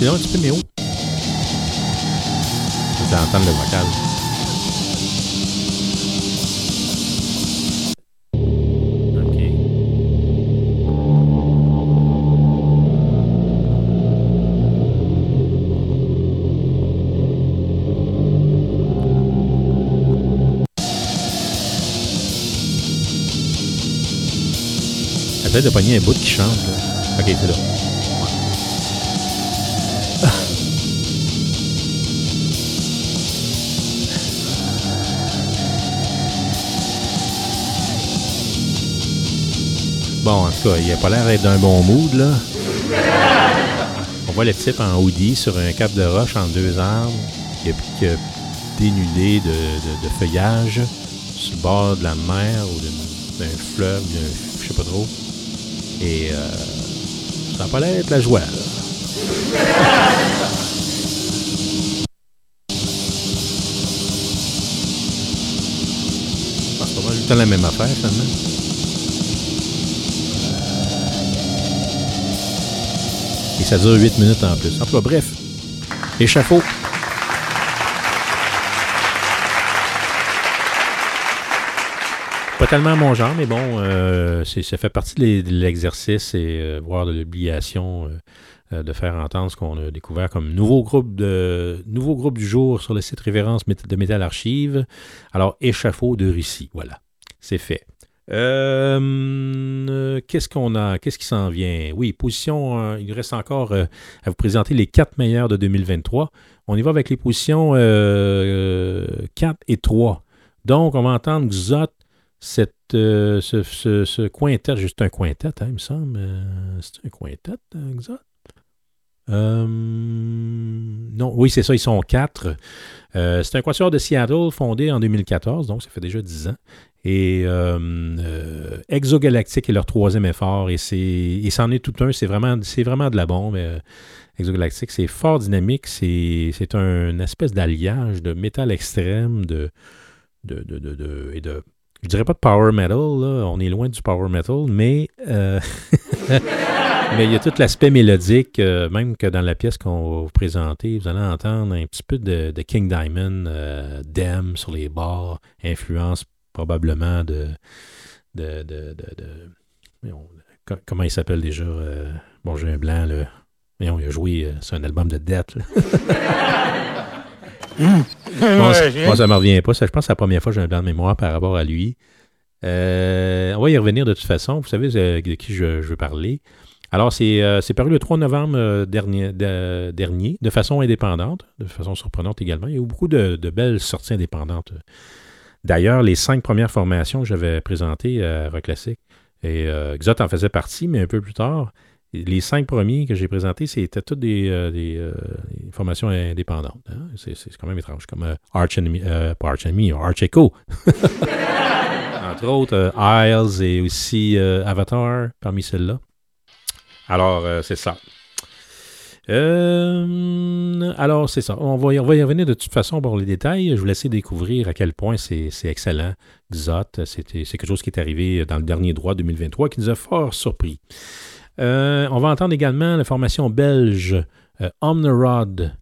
Euh, avancez là un petit peu, mais où? Vous allez entendre le vocal. Essaye de pogner un bout qui chante. là. Ok, c'est là. Il a pas l'air d'être d'un bon mood, là. On voit le type en hoodie sur un cap de roche entre deux arbres, qui a, dénudé de, de- de feuillage sur le bord de la mer ou d'un fleuve, je sais pas trop. Et euh, ça n'a pas l'air d'être la joie, là. C'est la même affaire, finalement. Ça dure 8 minutes en plus. En tout cas, bref. Échafaud. Pas tellement mon genre, mais bon, euh, c'est- ça fait partie de l'exercice et euh, voire de l'obligation euh, euh, de faire entendre ce qu'on a découvert comme nouveau groupe de nouveau groupe du jour sur le site Référence Mét- de Métal Archive. Alors, Échafaud de Russie, voilà, c'est fait. Euh, euh, qu'est-ce qu'on a? Qu'est-ce qui s'en vient? Oui, position, euh, il reste encore à vous présenter les quatre meilleurs de 2023. On y va avec les positions euh, 4 et 3. Donc, on va entendre Xot, ce, ce, quintet, juste un quintet, hein, il me semble. C'est un quintet, Xot? Non, oui, c'est ça, ils sont quatre. C'est un quatuor de Seattle fondé en 2014, donc ça fait déjà 10 ans. Et euh, euh, Exogalactic est leur troisième effort et c'en est tout un. C'est vraiment, vraiment de la bombe. euh, Exogalactic, c'est fort dynamique. C'est, un espèce d'alliage de métal extrême, de, de, de, de, et de. Je dirais pas de power metal, là. on est loin du power metal, mais euh, mais il y a tout l'aspect mélodique, même que dans la pièce qu'on va vous présenter, vous allez entendre un petit peu de, King Diamond, Dem sur les bars, influence probablement de. de, de, de- comment il s'appelle déjà euh, Bon, j'ai un blanc, là. Voyons, il a joué euh, sur un album de Ouais, moi, ça ne me revient pas. Ça, je pense que c'est la première fois que j'ai un blanc de mémoire par rapport à lui. Euh, on va y revenir de toute façon. Vous savez euh, de qui je, je veux parler. Alors, c'est euh, c'est paru le 3 novembre euh, dernier, de, dernier, de façon indépendante, de façon surprenante également. Il y a eu beaucoup de, de belles sorties indépendantes. D'ailleurs, les cinq premières formations que j'avais présentées à Rock Classic, et euh, Xot en faisait partie, mais un peu plus tard, les cinq premiers que j'ai présentés, c'était toutes des, euh, des, euh, des formations indépendantes. hein. C'est quand même étrange, comme euh, Arch Enemy, pas Arch Enemy, Arch Echo. Entre autres, Isles et aussi Avatar parmi celles-là. Alors, c'est ça. Euh, alors, c'est ça. On va, y, revenir de toute façon pour les détails. Je vous laisser découvrir à quel point c'est excellent. Xot, c'est quelque chose qui est arrivé dans le dernier droit 2023 qui nous a fort surpris. Euh, on va entendre également la formation belge euh,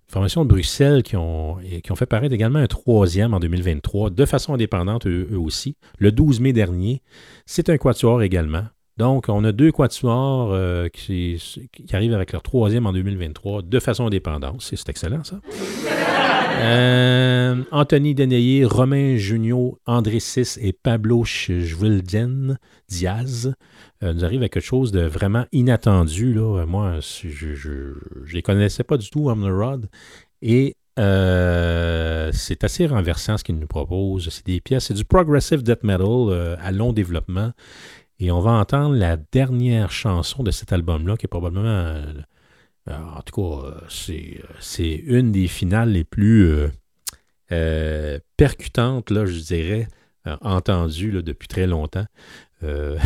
formation de Bruxelles, qui ont, fait paraître également un troisième en 2023, de façon indépendante eux aussi, le 12 mai dernier. C'est un quatuor également. Donc, on a deux quatuors euh, qui, qui arrivent avec leur troisième en 2023 de façon indépendante. C'est excellent, ça. Euh, Anthony Deneyer, Romain Junio, André Sis et Pablo Schwilden Diaz euh, nous arrivent avec quelque chose de vraiment inattendu. Là. Moi, je ne les connaissais pas du tout, the Rod. Et euh, c'est assez renversant ce qu'ils nous proposent. C'est des pièces, c'est du progressive death metal euh, à long développement. Et on va entendre la dernière chanson de cet album-là, qui est probablement, euh, en tout cas, euh, c'est, c'est une des finales les plus euh, euh, percutantes, là, je dirais, euh, entendues depuis très longtemps. Euh,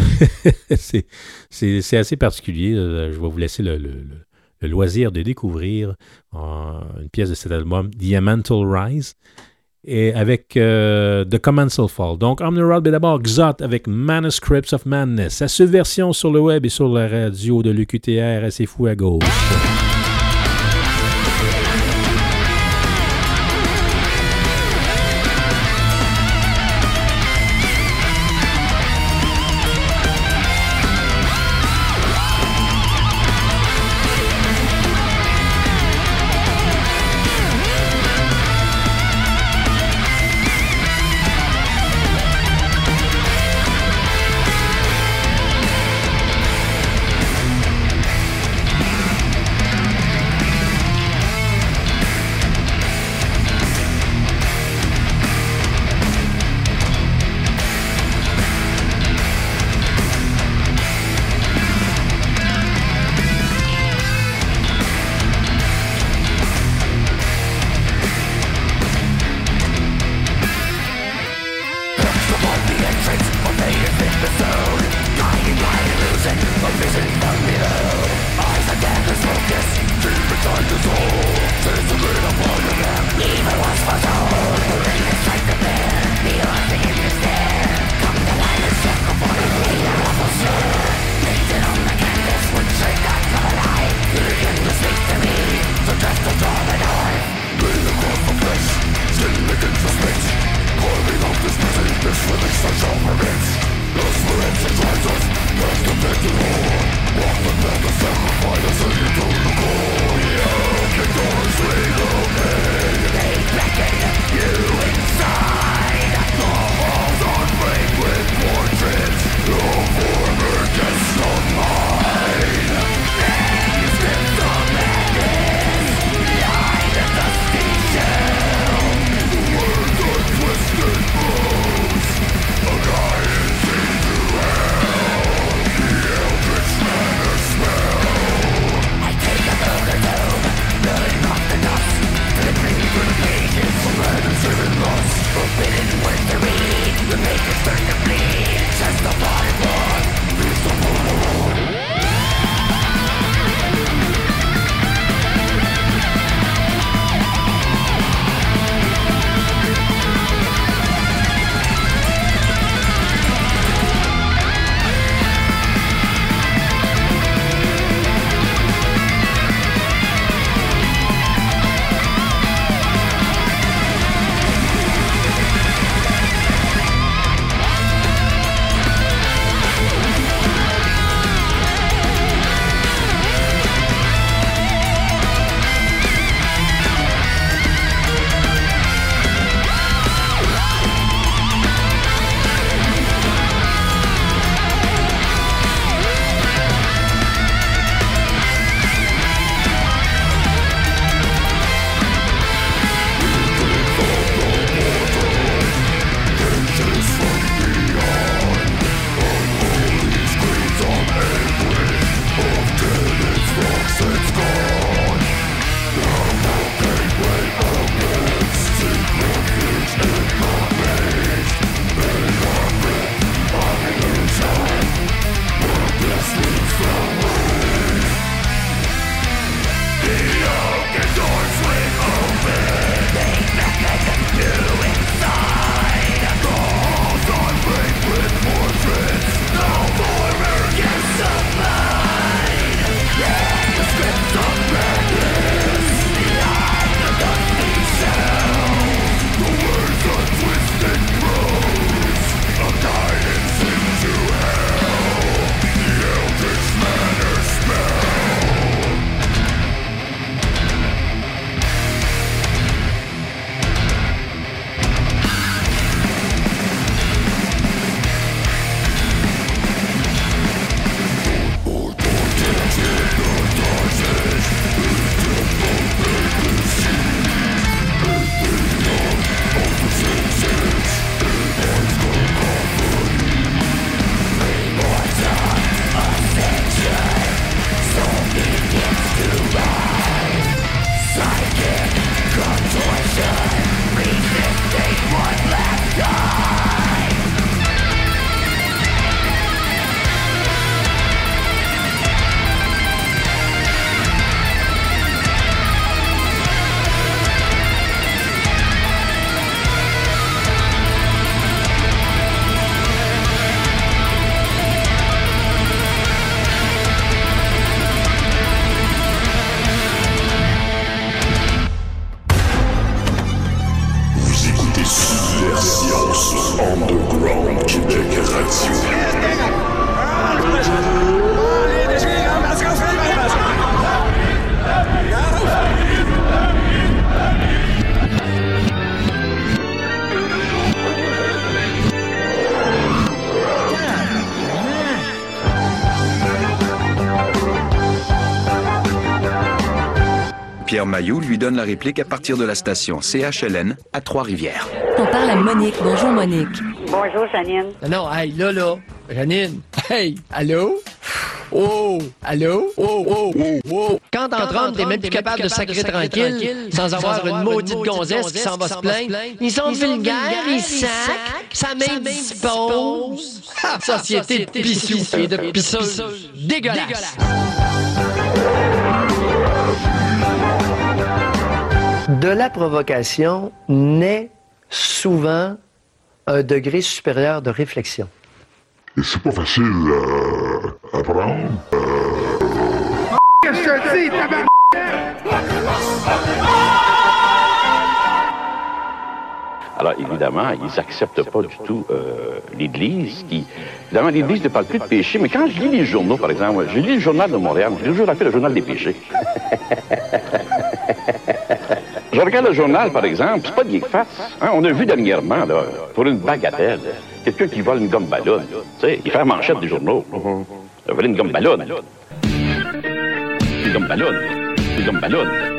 c'est, assez particulier. Euh, Je vais vous laisser le, loisir de découvrir euh, une pièce de cet album, Diamantal Rise et avec euh, The Commensal Fall. Donc, Omnirod, mais d'abord Xot avec Manuscripts of Madness. À subversion sur le web et sur la radio de l'UQTR, assez fou à gauche. Lui donne la réplique à partir de la station CHLN à Trois-Rivières. On parle à Monique. Bonjour Monique. Bonjour, Janine. Non, non, hey, là, là. Janine. Hey, allô? Oh, allô? Oh, oh, oh, oh. Quand en Rome, t'es même plus capable de sacrer tranquille, sans avoir une maudite gonzesse qui s'en va se plaindre. Ils sont vulgaires, ils sacrent, ça m'indispose. Société de pissous et de pisseuses. Dégueulasse. De la provocation naît souvent un degré supérieur de réflexion. Et c'est pas facile euh, à prendre. Qu'est-ce que je te dis, tabarnak? Alors, évidemment, ils n'acceptent pas du tout euh, l'Église. Qui... Évidemment, l'Église ne parle plus de péché, mais quand je lis les journaux, par exemple, je lis le journal de Montréal, j'ai toujours appelé le journal des péchés. je regarde le journal, par exemple, c'est pas de geek. Hein, on a vu dernièrement, là, pour une bagatelle, quelqu'un qui vole une gomme ballonne. Tu sais, il fait la manchette des journaux. Il a volé une gomme ballonne. Une gomme ballonne. Une gomme ballonne.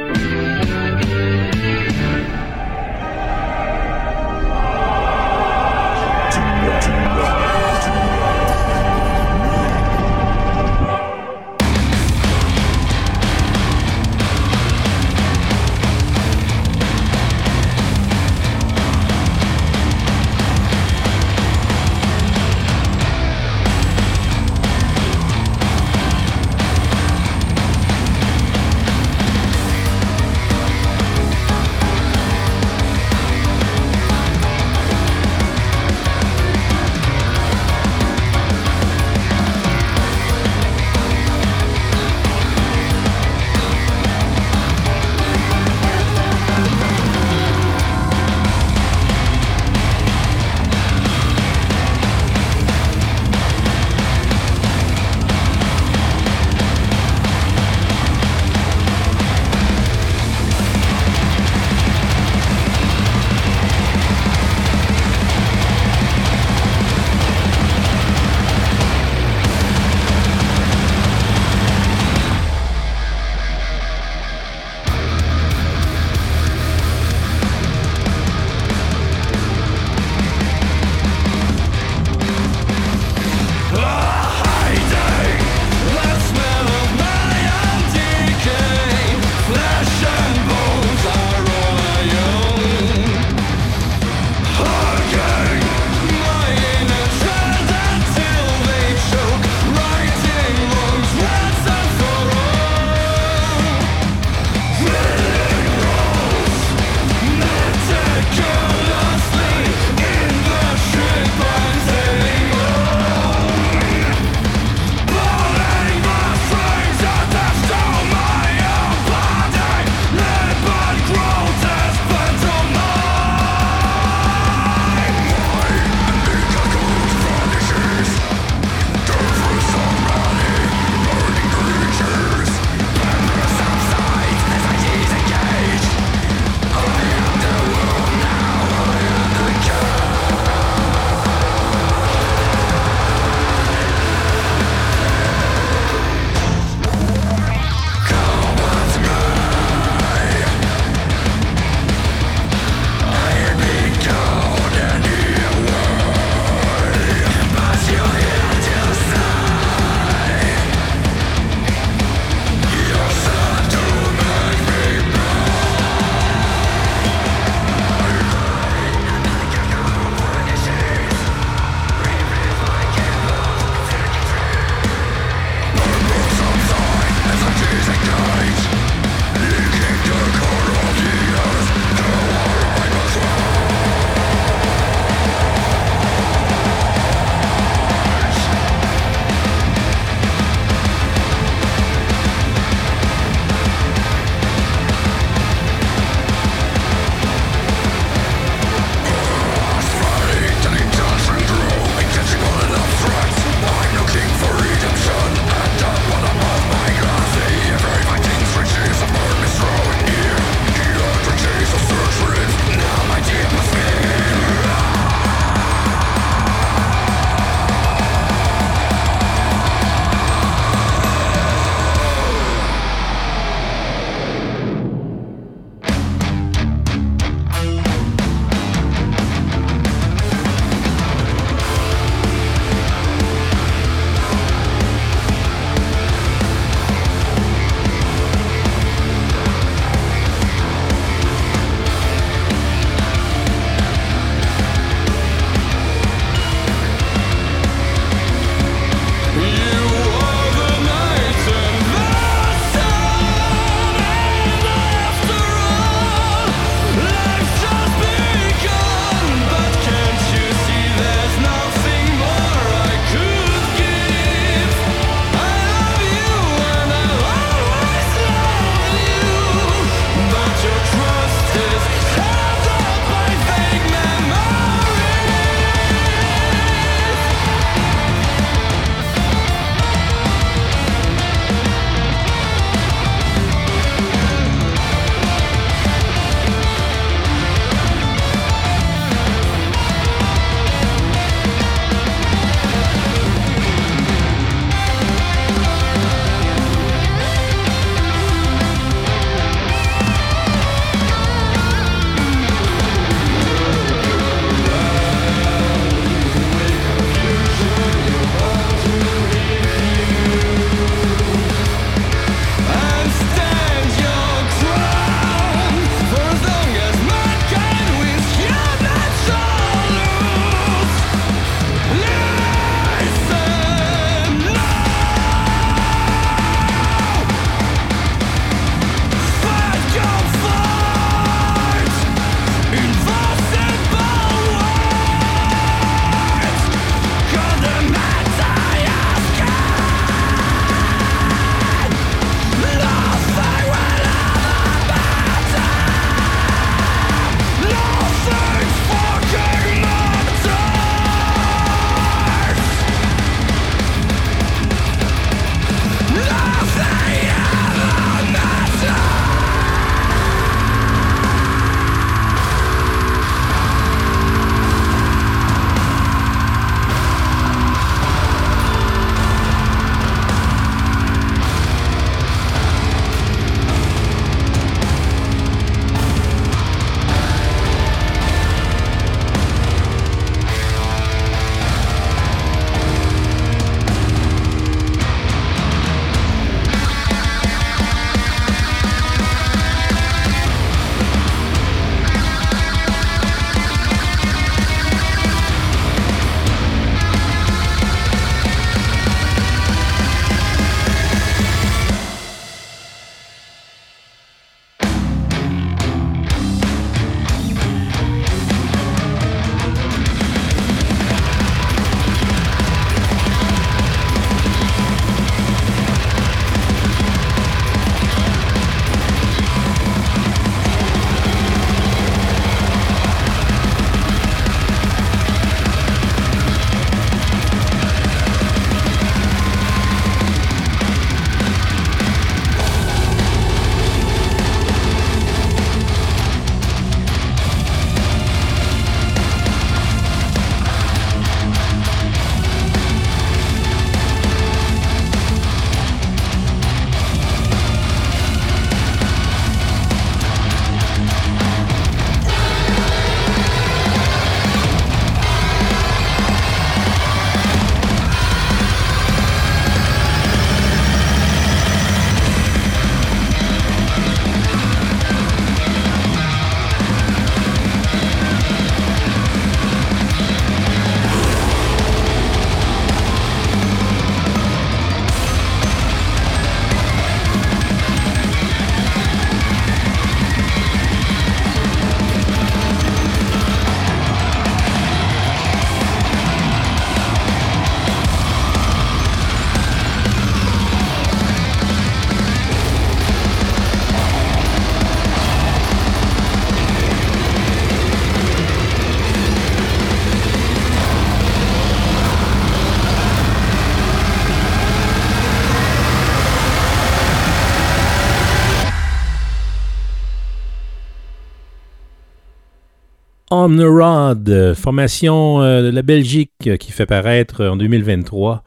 On Rod, euh, formation euh, de la Belgique euh, qui fait paraître en 2023,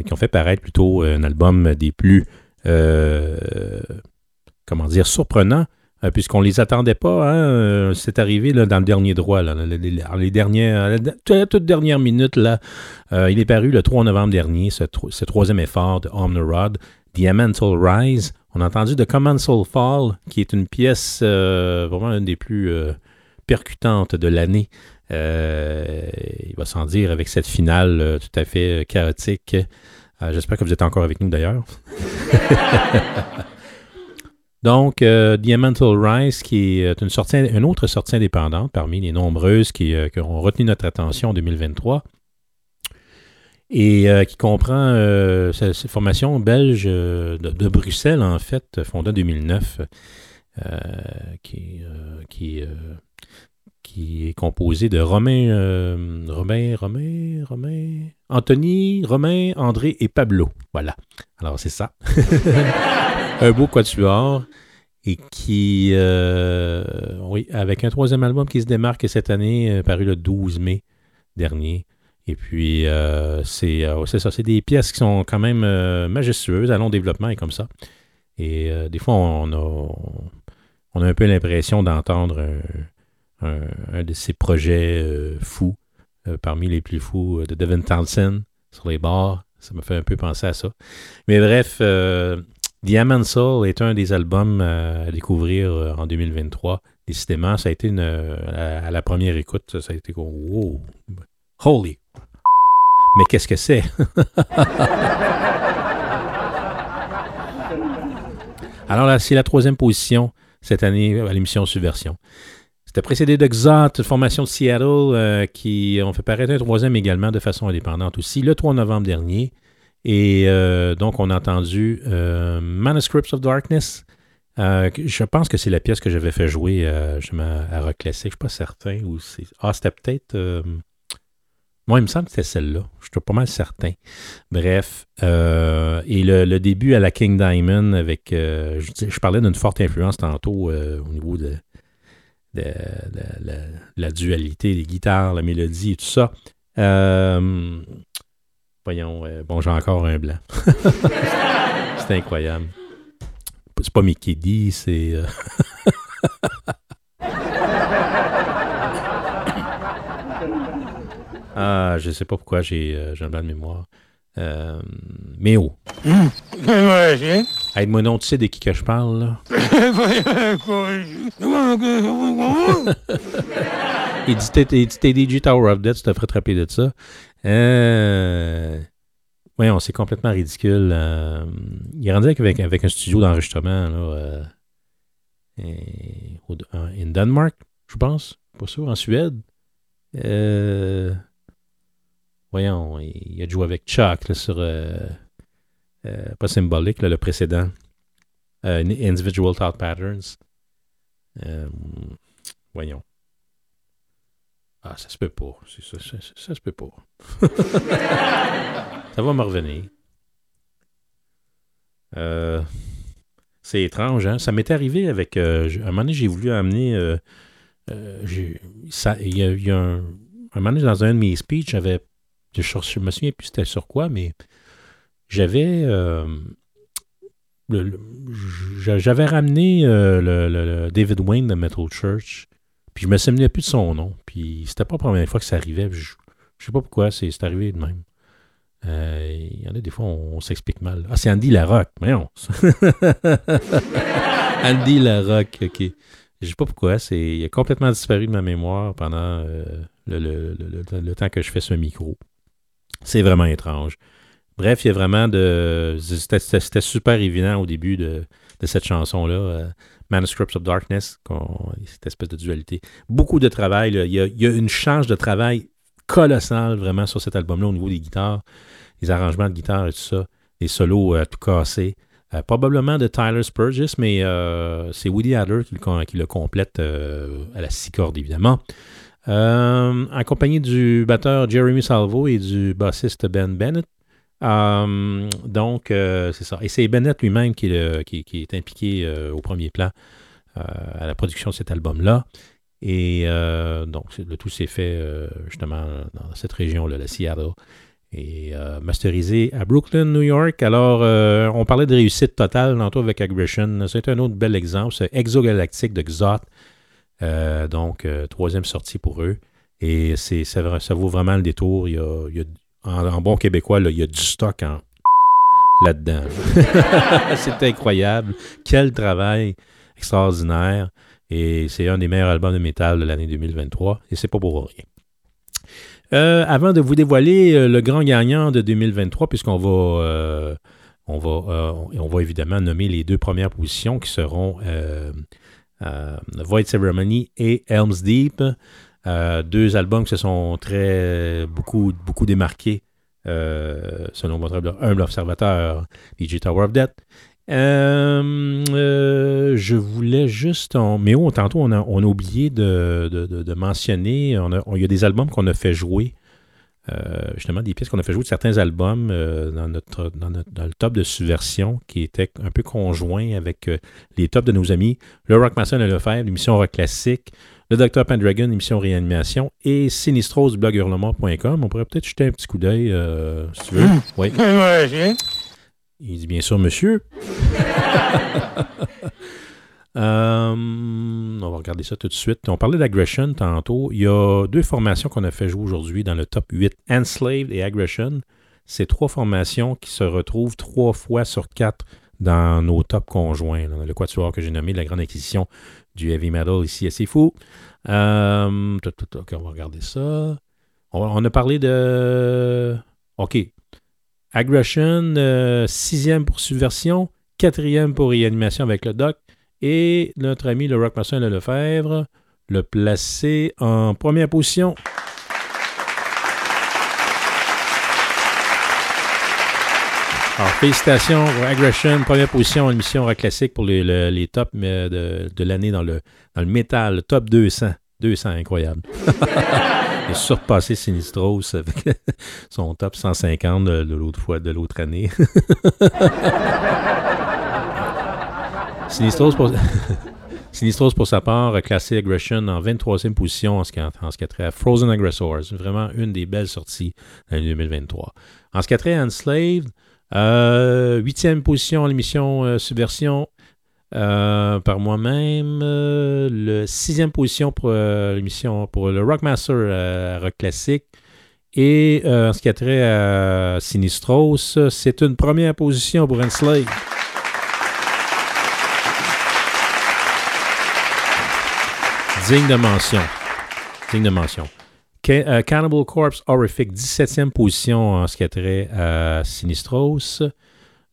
euh, qui ont fait paraître plutôt euh, un album des plus, euh, comment dire, surprenants, euh, puisqu'on ne les attendait pas. hein, euh, C'est arrivé là, dans le dernier droit, là, les, dernières, la, toute dernière minute. Là, Euh, il est paru le 3 novembre dernier, ce, tro- ce troisième effort de On the Rod, Rise. On a entendu The Command Soul Fall, qui est une pièce euh, vraiment une des plus euh, percutantes de l'année. Euh, il va sans dire avec cette finale euh, tout à fait euh, chaotique. J'espère que vous êtes encore avec nous d'ailleurs. Donc, euh, Diamantal Rise, qui est une, sortie, une autre sortie indépendante parmi les nombreuses qui, ont retenu notre attention en 2023 et qui comprend cette, formation belge de, Bruxelles, en fait, fondée en 2009, euh, qui, qui, qui est composée de Romain, euh, Romain, Romain, Romain, Anthony, Romain, André et Pablo. Voilà. Alors, c'est ça. un beau quatuor et qui, euh, oui, avec un troisième album qui se démarque cette année, euh, paru le 12 mai dernier. Et puis, euh, c'est ça, c'est des pièces qui sont quand même majestueuses, à long développement et comme ça. Et des fois, on a, on a un peu l'impression d'entendre un, un- un de ces projets euh, fous, euh, parmi les plus fous euh, de Devin Townsend sur les bars. Ça me fait un peu penser à ça. Mais bref, euh, Diamond Soul est un des albums euh, à découvrir euh, en 2023. Décidément, ça a été une, euh, à, à la première écoute, ça a été comme wow, holy. Mais qu'est-ce que c'est? Alors là, c'est la troisième position cette année à l'émission Subversion. C'était précédé de Xot, formation de Seattle, euh, qui ont fait paraître un troisième également de façon indépendante aussi, le 3 novembre dernier. Et euh, donc, on a entendu euh, Manuscripts of Darkness. Je pense que c'est la pièce que j'avais fait jouer à Rock Classic. Je ne suis pas certain. Ah, c'était peut-être. Moi, il me semble que c'était celle-là. Je suis pas mal certain. Bref. et le, début à la King Diamond avec. je, parlais d'une forte influence tantôt au niveau de, la- dualité des guitares, la mélodie et tout ça. Euh, voyons, euh, bon, j'ai encore un blanc. c'est incroyable. C'est pas Mickey D, c'est. euh, ah, je sais pas pourquoi j'ai euh, j'ai un blanc de mémoire. Euh, mais oh. Aide-moi non, tu sais de qui que je parle, là? Éditer éditer DJ Tower of Death, tu te ferais attraper de ça. Euh... Voyons, c'est complètement ridicule. euh, Il est rendu avec, avec un studio d'enregistrement là, euh, et- in Denmark, je pense. Pas sûr, en Suède. Euh, Voyons, il a joué avec Chuck là, sur. euh, euh, pas symbolique, le précédent. Euh, Individual Thought Patterns. Voyons. Ah, ça se peut pas. Ça, se peut pas. ça va me revenir. C'est étrange, hein? Ça m'est arrivé avec. un moment donné, j'ai voulu amener. euh, j'ai- ça- Il y a, il y a un, un moment donné, dans un de mes speeches, j'avais. Je, je me souviens plus c'était sur quoi, mais j'avais. euh, j'avais ramené euh, le, David Wayne de Metal Church, puis je me souvenais plus de son nom, puis c'était pas la première fois que ça arrivait, je, je sais pas pourquoi, c'est arrivé de même. Euh, Il y en a des fois, on, on s'explique mal. Ah, c'est Andy Larocque, voyons. Andy Larocque, ok. Je sais pas pourquoi, il a complètement disparu de ma mémoire pendant euh, le temps que je fais ce micro. C'est vraiment étrange. Bref, il y a vraiment de. C'était super évident au début de, cette chanson-là, euh, Manuscripts of Darkness, cette espèce de dualité. Beaucoup de travail. Il, y a, une charge de travail colossale vraiment sur cet album-là au niveau des guitares, les arrangements de guitare et tout ça, les solos euh, tout cassés. Euh, probablement de Tyler Spurgis, mais c'est Woody Adler qui le, qui le complète à la six cordes, évidemment. Euh, accompagné du batteur Jeremy Salvo et du bassiste Ben Bennett. Euh, donc, euh, c'est ça. Et c'est Bennett lui-même qui, est impliqué euh, au premier plan à la production de cet album-là. Et donc, le tout s'est fait justement dans cette région-là, la Seattle, et masterisé à Brooklyn, New York. Alors, on parlait de réussite totale tantôt avec Aggression. C'est un autre bel exemple. C'est Exogalactique de Xot. Donc, troisième sortie pour eux. Et c'est, ça, vaut vraiment le détour. Il y a, il y a en, bon québécois, là, il y a du stock en, là-dedans. c'est incroyable. Quel travail extraordinaire. Et c'est un des meilleurs albums de métal de l'année 2023. Et c'est pas pour rien. Euh, avant de vous dévoiler euh, le grand gagnant de 2023, puisqu'on va, euh, on va, on va évidemment nommer les deux premières positions qui seront Void Ceremony et Helm's Deep. deux albums qui se sont très beaucoup, beaucoup démarqués selon votre humble observateur, DJ Tower of Death. Euh, euh, je voulais juste. mais oh, tantôt, on a, on a oublié de, mentionner. il y a des albums qu'on a fait jouer. Euh, justement, des pièces qu'on a fait jouer de certains albums dans, notre, dans, le top de subversion qui était un peu conjoint avec les tops de nos amis. Le Rockmaster et le faire, l'émission Rock Classique. Le Dr. Pendragon, l'émission Réanimation. Et Sinistros, On pourrait peut-être jeter un petit coup d'œil si tu veux. Mmh. Oui. Il dit bien sûr, monsieur. Euh, on va regarder ça tout de suite. On parlait d'Aggression tantôt. Il y a deux formations qu'on a fait jouer aujourd'hui dans le top 8, Enslaved et Aggression. C'est trois formations qui se retrouvent trois fois sur quatre dans nos tops conjoints. Le quatuor que j'ai nommé la grande acquisition du heavy metal ici C'est fou. Euh, on va regarder ça. on a parlé de. OK. Aggression, euh, sixième pour Subversion, quatrième pour Réanimation avec le doc, et notre ami le Rockmaster Le Lefebvre le placé en première position. Alors, félicitations, Aggression, première position en émission rock classique pour les, les, tops de, de l'année dans le, dans le métal, top 200. 200, incroyable. Il a surpassé Sinistros avec son top 150 de, l'autre fois, de l'autre année. Sinistros pour... Sa part, a classé Aggression en 23e position en ce qui, a, trait à Frozen Aggressors. Vraiment une des belles sorties de l'année 2023. En ce qui a trait à Enslaved, 8e euh, position en l'émission euh, Subversion, euh, par moi-même. Le sixième position pour l'émission pour le Rockmaster Rock Classique. Et en ce qui a trait à Sinistros, c'est une première position pour Enslave. Digne de mention. Digne de mention. Cannibal Corpse Horrific, 17e position en ce qui a trait à Sinistros.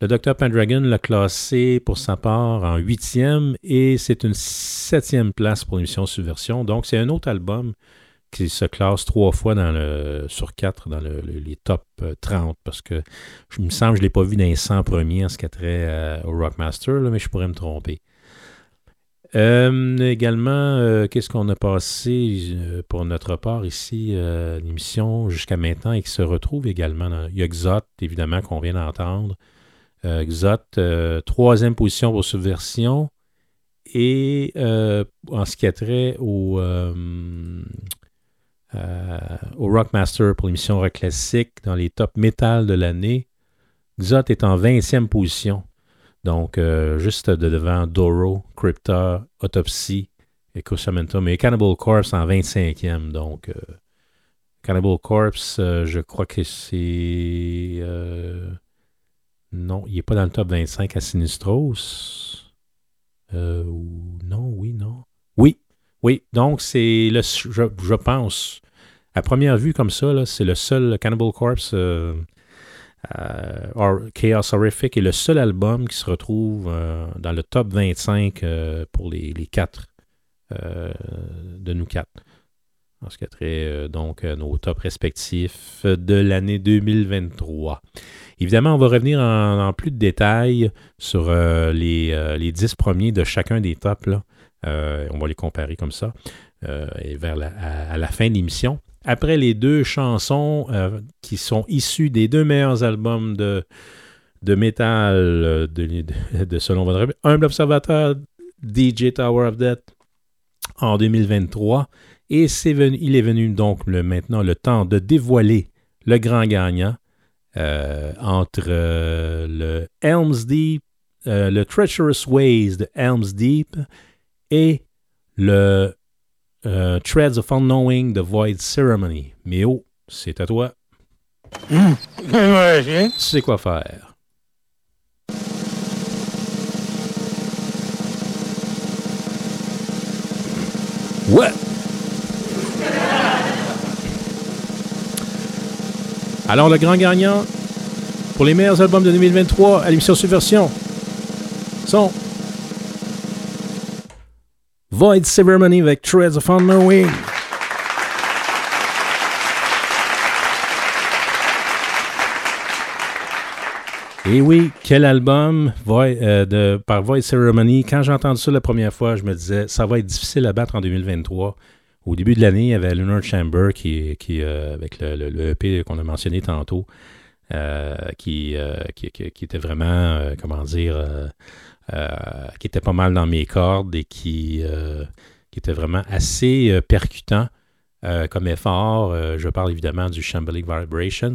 Le Dr. Pendragon l'a classé pour sa part en huitième et c'est une septième place pour l'émission Subversion. Donc, c'est un autre album qui se classe trois fois sur quatre dans les top 30 parce que je me semble que je ne l'ai pas vu dans les 100 premiers en ce qui a trait euh, au Rockmaster, mais je pourrais me tromper. Euh, également, euh, qu'est-ce qu'on a passé pour notre part ici, l'émission jusqu'à maintenant et qui se retrouve également dans. Il y a Exot, évidemment, qu'on vient d'entendre. Euh, Xot, euh, troisième position pour Subversion. Et euh, en ce qui a trait au, au Rockmaster pour l'émission Rock Classique dans les top métal de l'année, Xot est en 20e position. Donc, juste devant Doro, Crypta, Autopsy et. Et Cannibal Corpse en 25e. Donc, Cannibal Corpse, je crois que c'est. Non, il n'est pas dans le top 25 à Sinistros. Euh, non, oui, non. Oui, oui. Donc, c'est le. Je, pense. À première vue, comme ça, c'est le seul Cannibal Corpse. Euh, euh, Chaos Horrific est le seul album qui se retrouve dans le top 25 pour les, quatre de nous quatre. En ce qui a trait donc nos tops respectifs de l'année 2023. Évidemment, on va revenir en, plus de détails sur euh, les, euh, les 10 premiers de chacun des tops. Euh, on va les comparer comme ça et vers à, la fin de l'émission. Après les deux chansons qui sont issues des deux meilleurs albums de, de métal de, de, Selon votre humble observateur, DJ Tower of Death, en 2023. Et il est venu donc le, maintenant le temps de dévoiler le grand gagnant euh, entre euh, le Helm's Deep, euh, le Treacherous Ways de Helm's Deep et le euh, Threads of Unknowing de Void Ceremony. Mais oh, c'est à toi. Mmh. Tu sais quoi faire. Ouais. Alors, le grand gagnant pour les meilleurs albums de 2023 à l'émission Subversion sont Void Ceremony avec Threads of Unknowing. Et oui, quel album euh, de, par Void Ceremony. Quand j'ai entendu ça la première fois, je me disais, ça va être difficile à battre en 2023. Au début de l'année, il y avait Lunar Chamber qui, euh, avec le, EP qu'on a mentionné tantôt, euh, qui, était vraiment, comment dire, qui était pas mal dans mes cordes et qui, qui était vraiment assez percutant. Euh, comme effort. Euh, je parle évidemment du Shambolic Vibrations,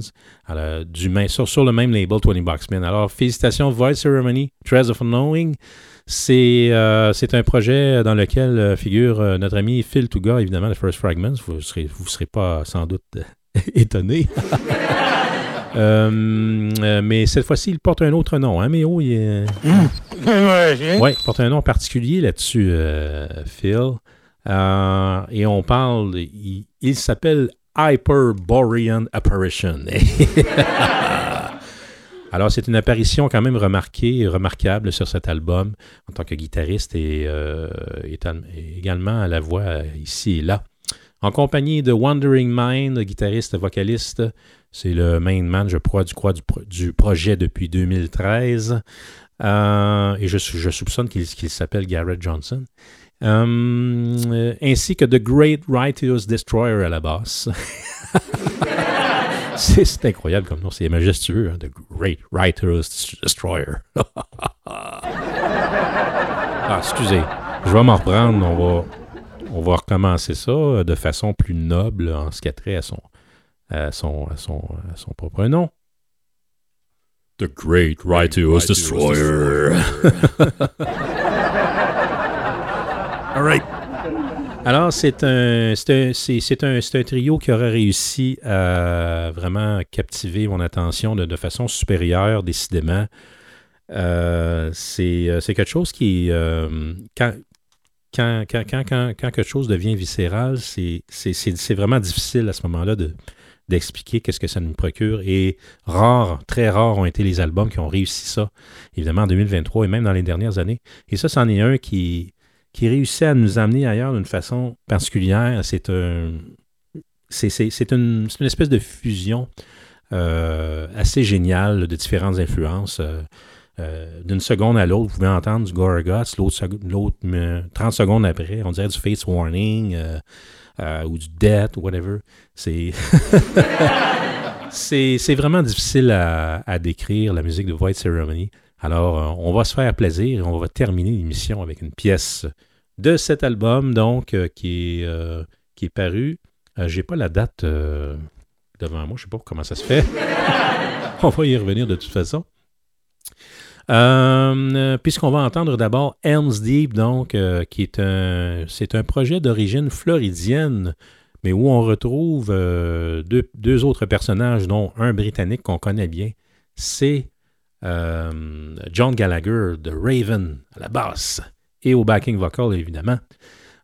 du sur, sur, le même label 20 Boxmen. Alors, félicitations, Voice Ceremony, Treasure of Knowing. C'est euh, un projet dans lequel euh, figure euh, notre ami Phil Touga, évidemment, de First Fragments. Vous ne serez, vous serez pas sans doute étonné. mais cette fois-ci, il porte un autre nom. Hein, Méo, il est... Mmh. Oui, il porte un nom particulier là-dessus, Phil. Euh, et on parle, il, il s'appelle Hyperborean Apparition. Alors, c'est une apparition quand même remarquée, remarquable sur cet album en tant que guitariste et, euh, et, et également à la voix ici et là. En compagnie de Wandering Mind, guitariste, vocaliste, c'est le main man, je crois, du, du, du projet depuis 2013. Euh, et je, soupçonne qu'il qu s'appelle Garrett Johnson. Euh, ainsi que The Great Righteous Destroyer à la basse. c'est incroyable comme nom, c'est majestueux, hein, The Great Righteous Destroyer. ah, excusez, je vais m'en reprendre, on va, on va recommencer ça de façon plus noble en ce qui a trait à son, à son, à son, à son propre nom. The Great Righteous Destroyer. All right. Alors, c'est un, c'est un, un, un, trio qui aurait réussi à vraiment captiver mon attention de, de façon supérieure, décidément. Euh, c'est quelque chose qui, euh, quand, quand, quand, quand, quand, quelque chose devient viscéral, c'est vraiment difficile à ce moment-là de d'expliquer qu'est-ce que ça nous procure. Et rares, très rares ont été les albums qui ont réussi ça, évidemment en 2023 et même dans les dernières années. Et ça, c'en est un qui, qui réussit à nous amener ailleurs d'une façon particulière. C'est un, c'est une, une, espèce de fusion euh, assez géniale de différentes influences. Euh, euh, D'une seconde à l'autre, vous pouvez entendre du Gorguts, l'autre 30 secondes après, on dirait du Face Warning ou du Death, whatever. C'est c'est vraiment difficile à, décrire la musique de Void Ceremony. Alors, on va se faire plaisir et on va terminer l'émission avec une pièce de cet album, donc, euh, qui, est, euh, qui est paru. Euh, J'ai pas la date devant moi, je sais pas comment ça se fait. on va y revenir de toute façon. Puisqu'on va entendre d'abord Helm's Deep, donc, qui est un, c'est un projet d'origine floridienne mais où on retrouve euh, deux, deux, autres personnages, dont un britannique qu'on connaît bien, c'est euh, John Gallagher de Raven à la basse et au backing vocal, évidemment,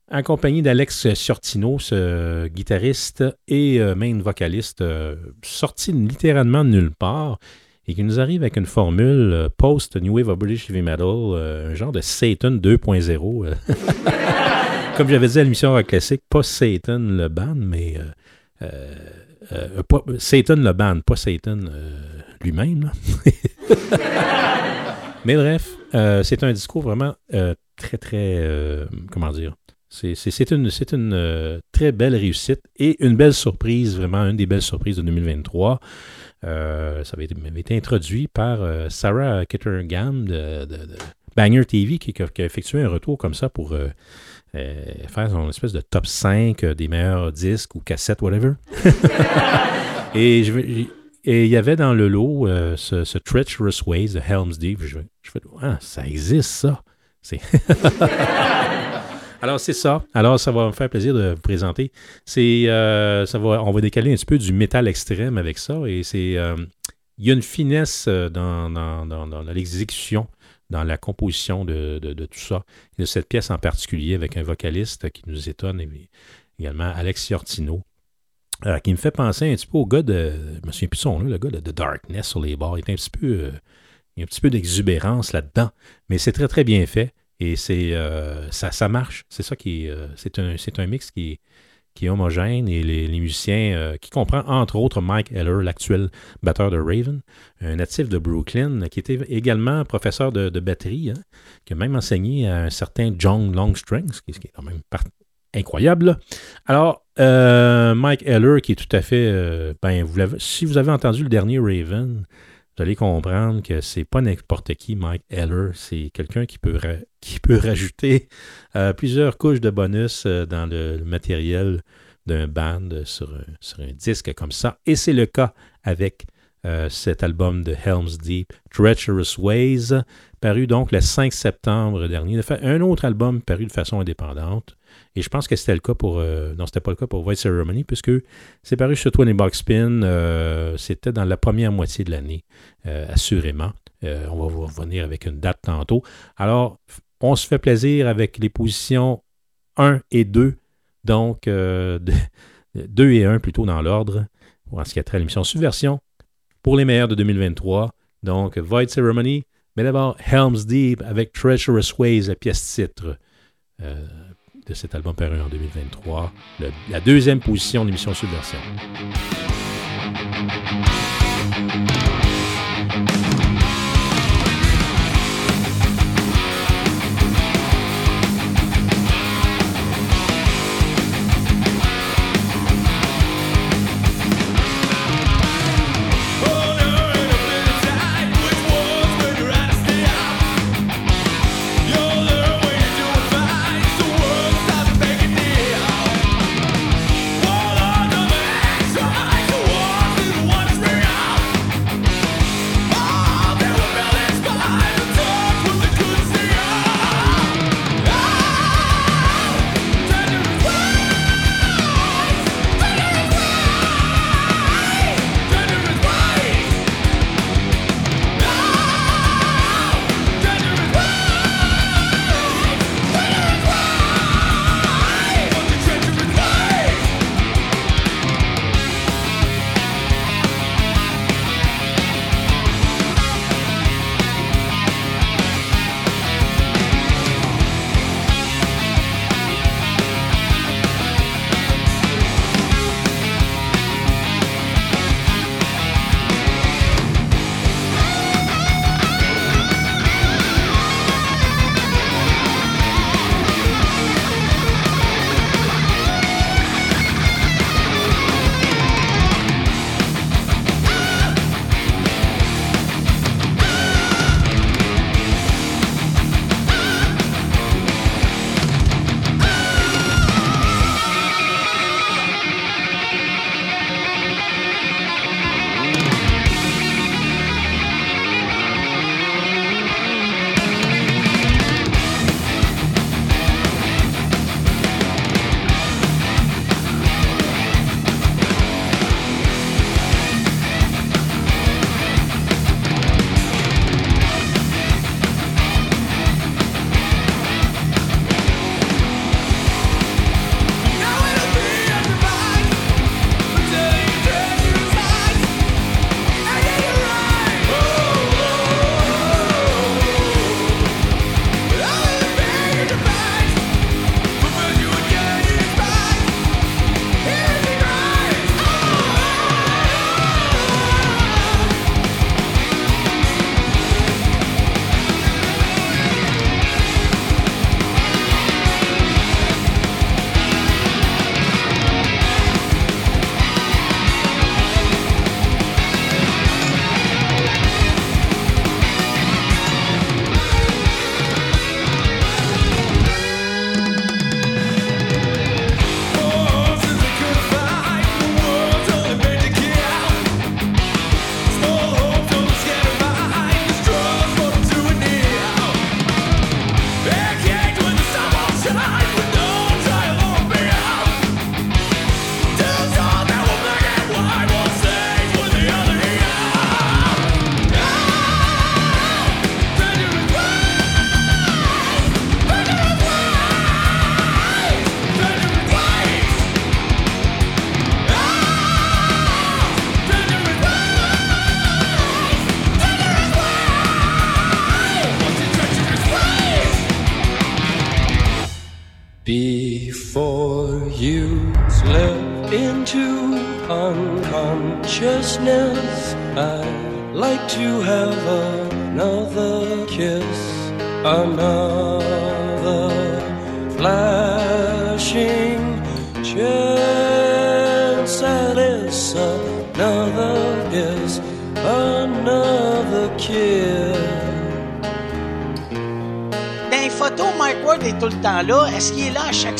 accompagné d'Alex Sortino, ce guitariste et euh, main vocaliste, euh, sorti littéralement de nulle part et qui nous arrive avec une formule post-New Wave of British Heavy Metal, un genre de Satan 2.0 comme j'avais dit à l'émission Rock Classique, pas Satan le band, mais euh, euh, pas, Satan le band, pas Satan euh, lui-même. mais bref, c'est un discours vraiment très, très, comment dire, c'est une très belle réussite et une belle surprise, vraiment une des belles surprises de 2023. Euh, ça avait été, avait été, introduit par euh, Sarah Kittergam de, de, de, Banger TV qui, qui a, effectué un retour comme ça pour euh, faire son espèce de top 5 euh, des meilleurs disques ou cassettes, whatever. et il y avait dans le lot ce, ce Treacherous Ways de Helm's Deep. Je, je fais, ah, ça existe ça. C'est Alors, c'est ça. Alors, ça va me faire plaisir de vous présenter. C'est, euh, ça va, on va décaler un petit peu du métal extrême avec ça. Et c'est, euh, il y a une finesse euh, dans, dans, dans- l'exécution, dans la composition de, de- tout ça. De cette pièce en particulier avec un vocaliste qui nous étonne, également Alex Yortino. qui me fait penser un petit peu au gars de. Je me souviens plus son nom, le gars de The Darkness sur les bars. Il est un petit peu. il y a un petit peu d'exubérance là-dedans. Mais c'est très, très bien fait. Et c'est euh, ça, ça marche. C'est ça qui euh, c'est un, un mix qui qui est homogène. Et les, musiciens, euh, qui comprend entre autres Mike Heller, l'actuel batteur de Raven, un natif de Brooklyn, qui était également professeur de, batterie, hein, qui a même enseigné à un certain John Longstrings, ce qui, qui est quand même incroyable. Alors, Mike Heller, qui est tout à fait. ben, vous si vous avez entendu le dernier Raven, vous allez comprendre que c'est pas n'importe qui, Mike Heller. C'est quelqu'un qui peut, rajouter euh, plusieurs couches de bonus euh, dans le, matériel d'un band sur un, disque comme ça. Et c'est le cas avec euh, cet album de Helm's Deep, Treacherous Ways, paru donc le 5 septembre dernier. Un autre album paru de façon indépendante. Et je pense que c'était le cas pour. euh, non, c'était pas le cas pour White Ceremony, puisque c'est paru sur 20 Box Spin. euh, c'était dans la première moitié de l'année, euh, assurément. Euh, on va vous revenir avec une date tantôt. Alors, on se fait plaisir avec les positions 1 et 2. Donc, 2 et 1 plutôt dans l'ordre, en ce qui a trait à l'émission Subversion, pour les meilleurs de 2023. Donc, Void Ceremony, mais d'abord Helm's Deep avec Treacherous Ways, la pièce titre euh, de cet album paru en 2023. Le- la deuxième position de l'émission Subversion.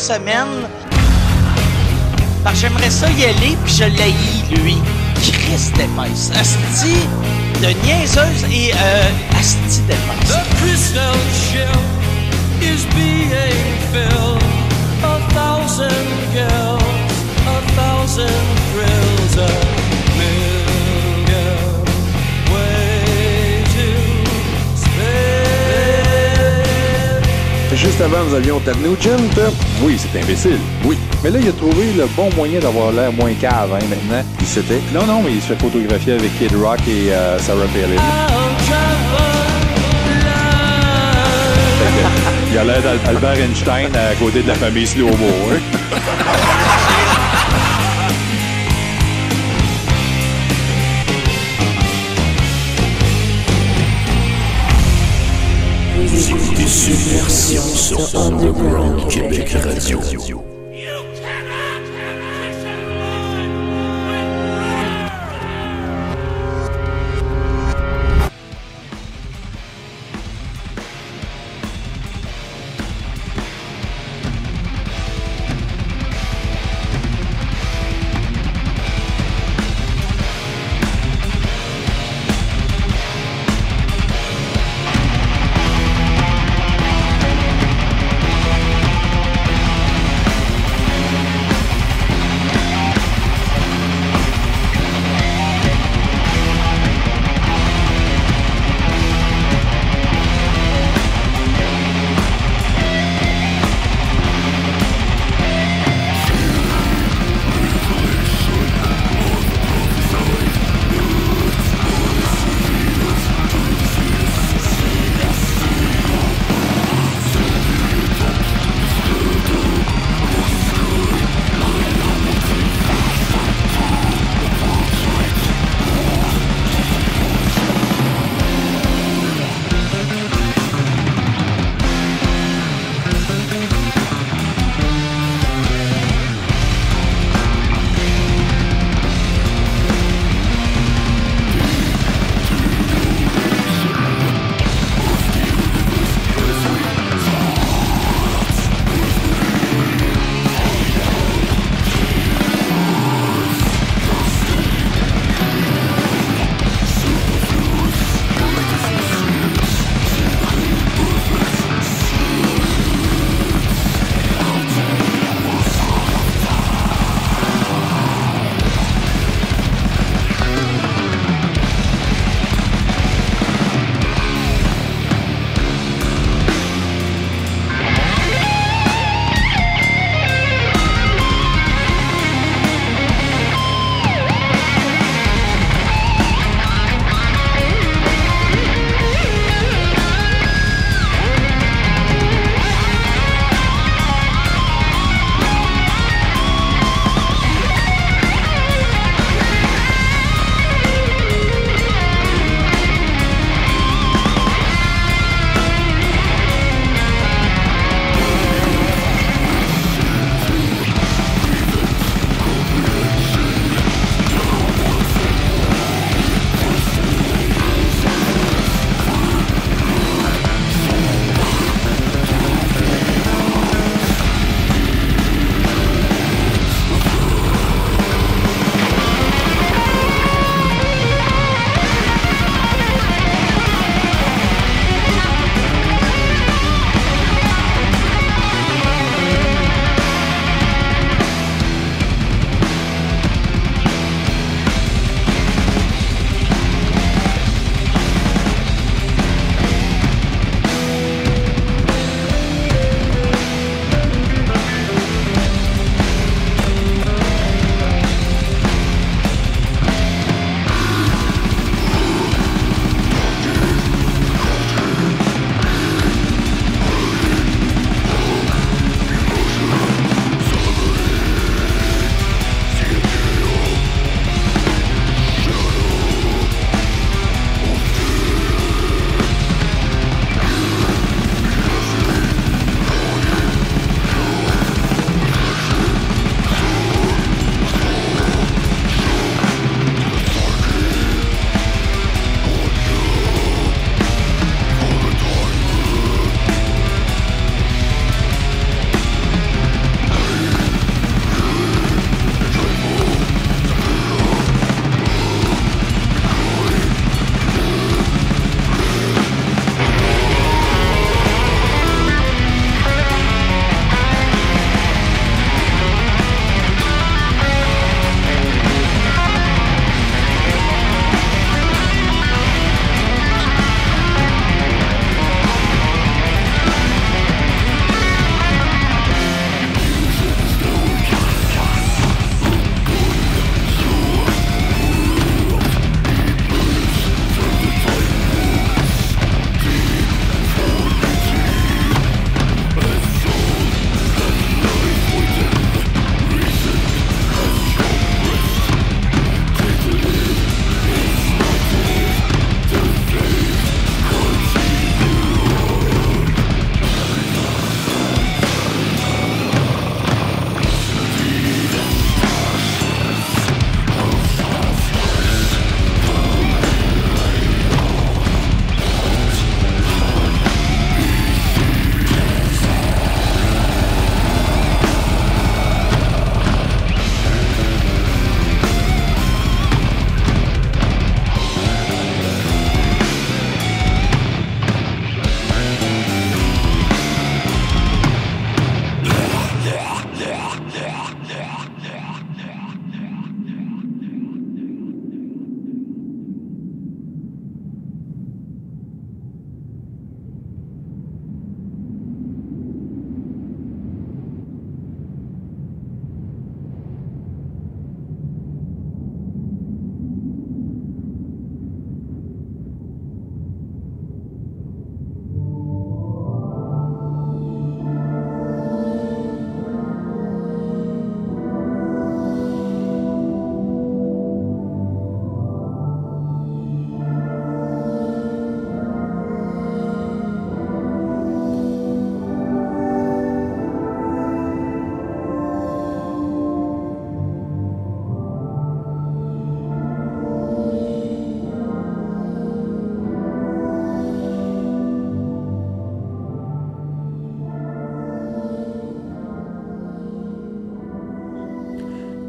Semaine? Que j'aimerais ça y aller, puis je l'haïs, lui. Chris d'épaisse. Asti de niaiseuse et euh, Asti d'épaisse. The crystal shell is being filled. A thousand girls, a thousand thrills, a million Juste avant, nous avions Ted Nugent. Oui, c'est imbécile. Oui. Mais là, il a trouvé le bon moyen d'avoir l'air moins cave, hein, maintenant. Il s'était. Non, non, mais il se fait photographier avec Kid Rock et euh, Sarah Palin. Il a l'air d'Albert Einstein à côté de la famille Slow-Mo. Hein? Vous Subversion sur Underground Québec Radio.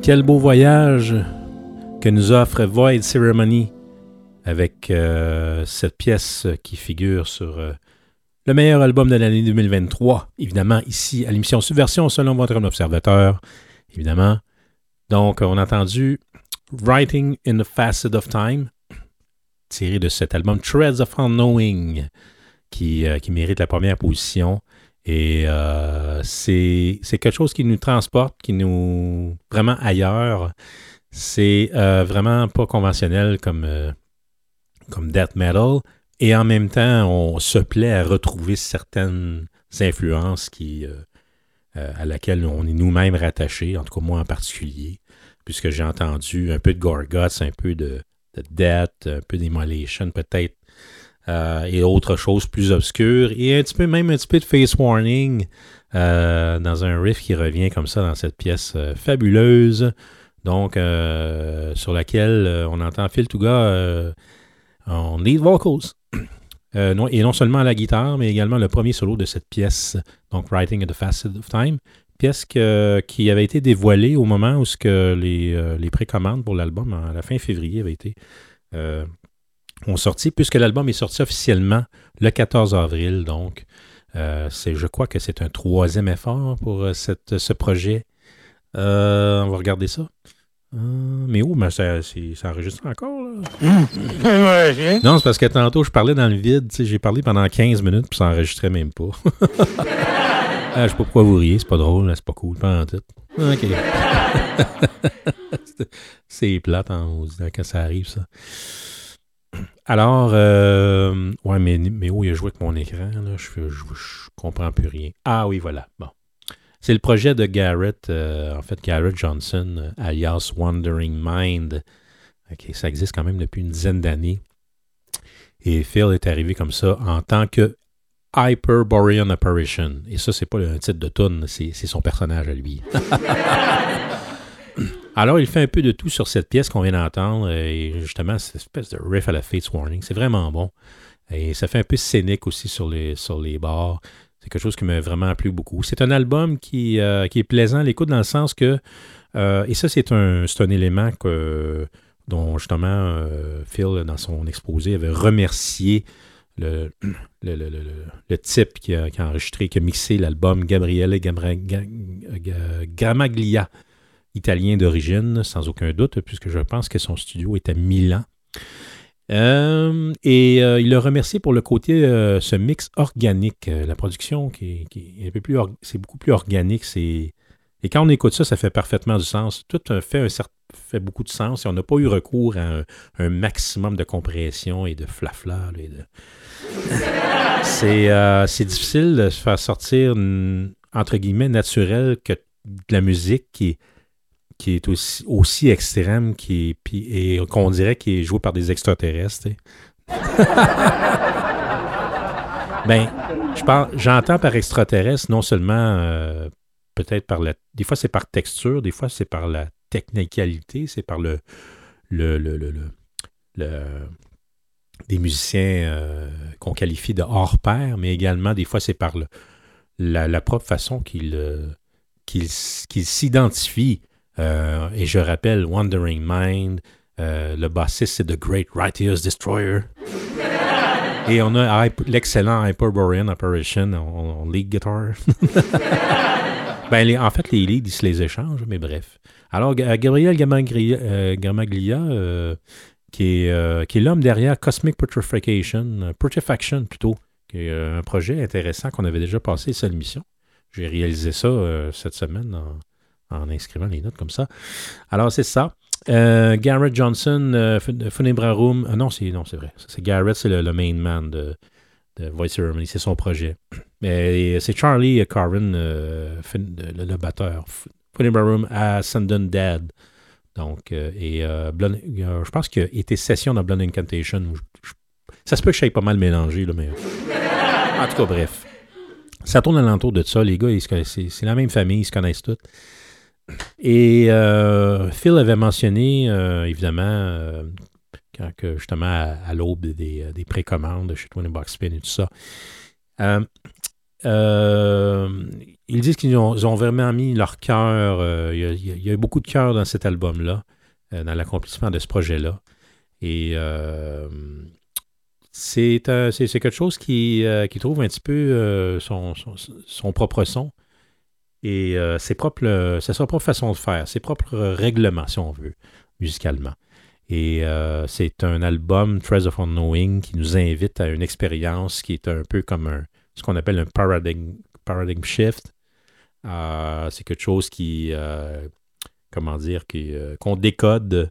Quel beau voyage que nous offre Void Ceremony avec euh, cette pièce qui figure sur euh, le meilleur album de l'année 2023. Évidemment, ici à l'émission Subversion selon votre observateur. Évidemment. Donc, on a entendu Writing in the Facet of Time, tiré de cet album Threads of Unknowing, qui, euh, qui mérite la première position. Et euh, c'est quelque chose qui nous transporte, qui nous. vraiment ailleurs. C'est euh, vraiment pas conventionnel comme, euh, comme death metal. Et en même temps, on se plaît à retrouver certaines influences qui, à laquelle on est nous-mêmes rattachés, en tout cas moi en particulier, puisque j'ai entendu un peu de Gorguts, un peu de, de Death, un peu d'Immolation peut-être, euh, et autre chose plus obscure, et un petit peu même un petit peu de Face Warning euh, dans un riff qui revient comme ça dans cette pièce euh, fabuleuse, donc sur laquelle on entend Phil Touga en lead vocals. Non- et non seulement à la guitare, mais également le premier solo de cette pièce, donc Writing at the Facet of Time, pièce qui avait été dévoilée au moment où ce que les, les précommandes pour l'album, à la fin février, avaient été ont sorti, puisque l'album est sorti officiellement le 14 avril. Donc, euh, c'est, je crois que c'est un troisième effort pour euh, cette, ce projet. Euh, on va regarder ça. Euh, mais où? Ben, ça, ça enregistre encore, là? Non, c'est parce que tantôt, je parlais dans le vide. J'ai parlé pendant 15 minutes, puis ça enregistrait même pas. ah, je sais pas pourquoi vous riez, c'est pas drôle, c'est pas cool, pas en tout. OK. C'est- plate en haut, quand ça arrive, ça. Alors, euh, ouais, mais, où il a joué avec mon écran, je, je, je comprends plus rien. Ah oui, voilà, bon. C'est le projet de Garrett, euh, en fait, Garrett Johnson, euh, alias Wandering Mind. Ça existe quand même depuis une dizaine d'années. Et Phil est arrivé comme ça en tant que Hyperborean Apparition. Et ça, c'est pas le titre de tune, c'est son personnage à lui. Alors, il fait un peu de tout sur cette pièce qu'on vient d'entendre. Et justement, cette espèce de riff à la Fates Warning, c'est vraiment bon. Et ça fait un peu scénique aussi sur les, sur les bars. C'est quelque chose qui m'a vraiment plu beaucoup. C'est un album qui, euh, est plaisant à l'écoute dans le sens que, euh, et ça, c'est un, c'est élément que, dont justement euh, Phil, dans son exposé, avait remercié le, le, le- type qui a, enregistré, qui a mixé l'album, Gabriele Gamra- Ga- Ga- Gramaglia, italien d'origine, sans aucun doute, puisque je pense que son studio est à Milan. Euh, et euh, il l'a remercié pour le côté, euh, ce mix organique, la production qui, est- un peu plus, c'est beaucoup plus organique. Et quand on écoute ça, ça fait parfaitement du sens. Tout fait un cer- fait beaucoup de sens et on n'a pas eu recours à un, maximum de compression et de flafla. c'est difficile de se faire sortir entre guillemets naturel que de la musique qui est qui est aussi, extrême qui et qu'on dirait qu'il est joué par des extraterrestres. ben, je parle, j'entends par extraterrestre non seulement euh, peut-être par la. Des fois, c'est par texture, des fois, c'est par la technicalité, c'est par le. le, le, le, des musiciens euh, qu'on qualifie de hors pair, mais également, des fois, c'est par le- la, propre façon qu'ils euh, s'identifient. Euh, et je rappelle Wandering Mind, euh, le bassiste, c'est The Great Righteous Destroyer. Et on a l'excellent Hyperborean Apparition en, en lead guitar. ben, les- en fait, les leads, ils se les échangent, mais bref. Alors, Ga- Gabriel Gamaglia, euh, euh, qui est, euh, qui est l'homme derrière Cosmic Putrefaction, euh, Putrefaction plutôt, qui est euh, un projet intéressant qu'on avait déjà passé sur l'émission. J'ai réalisé ça euh, cette semaine en, en inscrivant les notes comme ça. Alors, c'est ça. Euh, Garrett Johnson, euh, Fun- Funebrarum. ah non, c'est non, c'est vrai. C'est Garrett, c'est le, main man de, de Voice Ceremony. C'est son projet. Mais c'est Charlie Carvin, euh, Fun- le, le batteur. Fu- Funebrarum à Sundon Dead. Donc, euh, et euh, euh, je pense qu'il a session dans Blood Incantation. ça se peut que je pas mal mélangé, mais. en tout cas, bref. Ça tourne alentour de ça. Les gars, c'est la même famille, ils se connaissent tous. Et euh, Phil avait mentionné, euh, évidemment, euh, quand justement à, l'aube des, des précommandes chez Twin Box Spin et tout ça, ils disent qu'ils ont, vraiment mis leur cœur. il y a- eu beaucoup de cœur dans cet album-là, dans l'accomplissement de ce projet-là. Et c'est quelque chose qui, trouve un petit peu son propre son et euh, ses propres, euh, sa propre façon de faire, ses propres règlements, si on veut, musicalement. Et euh, c'est un album, Treasure of Unknowing, qui nous invite à une expérience qui est un peu comme un, ce qu'on appelle un paradigm, paradigm shift. Euh, c'est quelque chose qui, euh, comment dire, euh, qu'on décode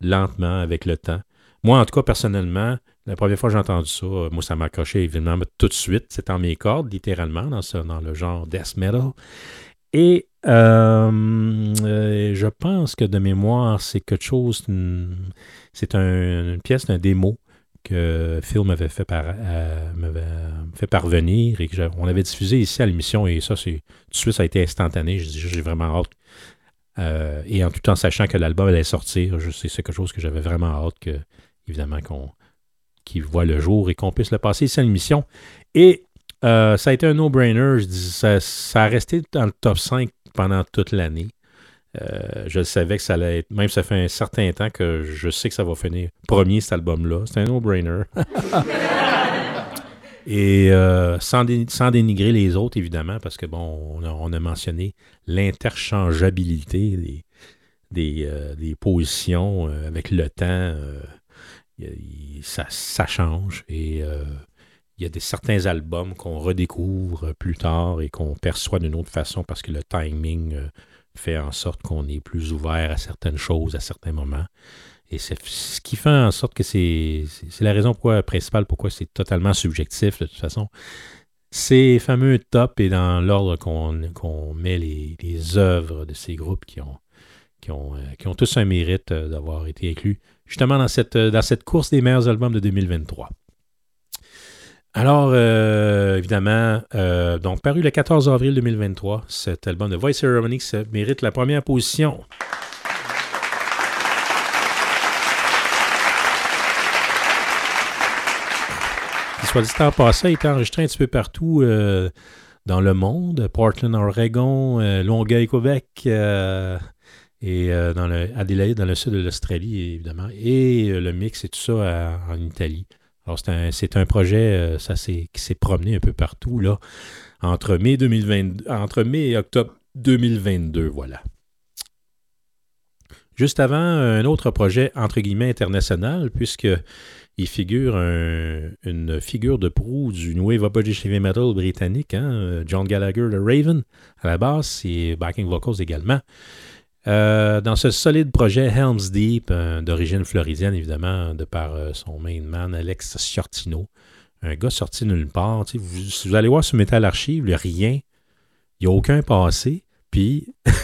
lentement avec le temps. Moi, en tout cas, personnellement, la première fois que j'ai entendu ça, euh, moi, ça m'a accroché évidemment tout de suite. C'est en mes cordes, littéralement, dans, dans le genre death metal. Et euh, euh, je pense que de mémoire, c'est quelque chose, hmm, c'est un- une pièce d'un démo que Phil m'avait fait, parvenir et que on avait diffusé ici à l'émission et ça, c'est tout de suite, ça a été instantané. J'ai vraiment hâte. Et en tout en sachant que l'album allait sortir, c'est quelque chose que j'avais vraiment hâte que, évidemment, qu'on qu'il voit le jour et qu'on puisse le passer ici à l'émission. Et euh, ça a été un no-brainer. Je dis, ça, ça a resté dans le top 5 pendant toute l'année. Euh, je savais que ça allait être, même ça fait un certain temps que je sais que ça va finir premier cet album-là. C'est un no-brainer. Et euh, sans, dé- sans dénigrer les autres, évidemment, parce que bon, on a, on a mentionné l'interchangeabilité des, des, euh, des positions euh, avec le temps. Ça, ça change et euh, il y a des, certains albums qu'on redécouvre plus tard et qu'on perçoit d'une autre façon parce que le timing euh, fait en sorte qu'on est plus ouvert à certaines choses à certains moments. Et c'est ce qui fait en sorte que c'est la raison pourquoi, principale pourquoi c'est totalement subjectif de toute façon. Ces fameux top et dans l'ordre qu'on met les, les œuvres de ces groupes qui ont, qui ont, euh, qui ont tous un mérite d'avoir été inclus justement dans cette, euh, dans cette course des meilleurs albums de 2023. Alors, euh, évidemment, euh, donc paru le 14 avril 2023, cet album de Voice Ceremony mérite la première position. Qui, soit dit en passant, été enregistré un petit peu partout dans le monde. Portland, Oregon, Longueuil, Québec, et euh, dans le Adelaide, dans le sud de l'Australie, évidemment. Et euh, le mix et tout ça en Italie. Alors, c'est un, un projet euh, ça, qui s'est promené un peu partout, là, entre mai, 2020, entre mai et octobre 2022, voilà. Juste avant, un autre projet, entre guillemets, international, puisque il figure un- une figure de proue du New British Heavy Metal britannique, hein, John Gallagher, le Raven, à la basse, et backing vocals également. Euh, dans ce solide projet Helm's Deep, euh, d'origine floridienne, évidemment, de par euh, son main man, Alex Sciortino, un gars sorti nulle part. tu sais, Vous, si vous allez voir sur Metal Archive, il n'y a rien. Il n'y a aucun passé. Puis.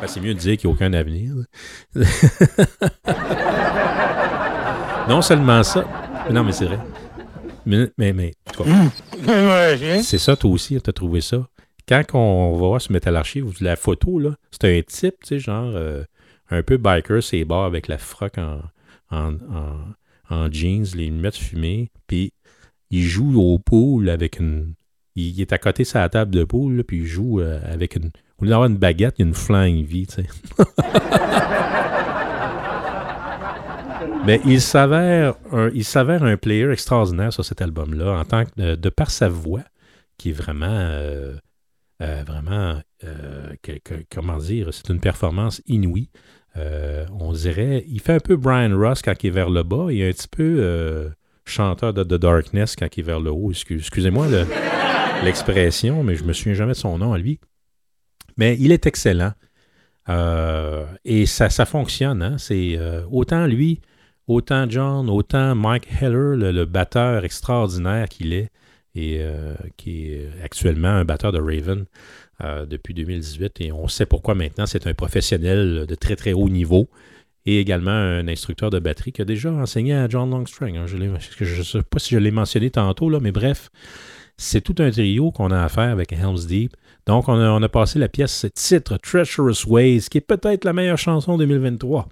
Ben, c'est mieux de dire qu'il n'y a aucun avenir. non seulement ça. Non, mais c'est vrai. Mais, mais, mais cas, c'est ça, toi aussi, tu as trouvé ça. Quand on va sur Metal Archive, la photo, là, c'est un type, tu sais, genre euh, un peu biker, c'est bas avec la froc en, en, en, jeans, les lunettes fumées, puis il joue au pool avec une. Il, est à côté de sa table de pool, là, puis il joue euh, avec une. Au lieu d'avoir une baguette, il y a une flying V, tu sais. Mais il s'avère un, il s'avère un player extraordinaire sur cet album-là, en tant que de, de par sa voix, qui est vraiment, euh, euh, vraiment, euh, comment dire, c'est une performance inouïe. Euh, on dirait, il fait un peu Brian Ross quand il est vers le bas, et un petit peu chanteur de The Darkness quand il est vers le haut. Excuse- Excusez-moi le- l'expression, mais je me souviens jamais de son nom à lui. Mais il est excellent. Et ça, ça fonctionne. hein. C'est autant lui, autant John, autant Mike Heller, le, le batteur extraordinaire qu'il est, et euh, qui est actuellement un batteur de Raven euh, depuis 2018. Et on sait pourquoi maintenant. C'est un professionnel de très très haut niveau et également un instructeur de batterie qui a déjà enseigné à John Longstring. hein. Je ne sais pas si je l'ai mentionné tantôt, là, mais bref, c'est tout un trio qu'on a à faire avec Helm's Deep. Donc, on a, on a passé la pièce titre Treacherous Ways, qui est peut-être la meilleure chanson 2023.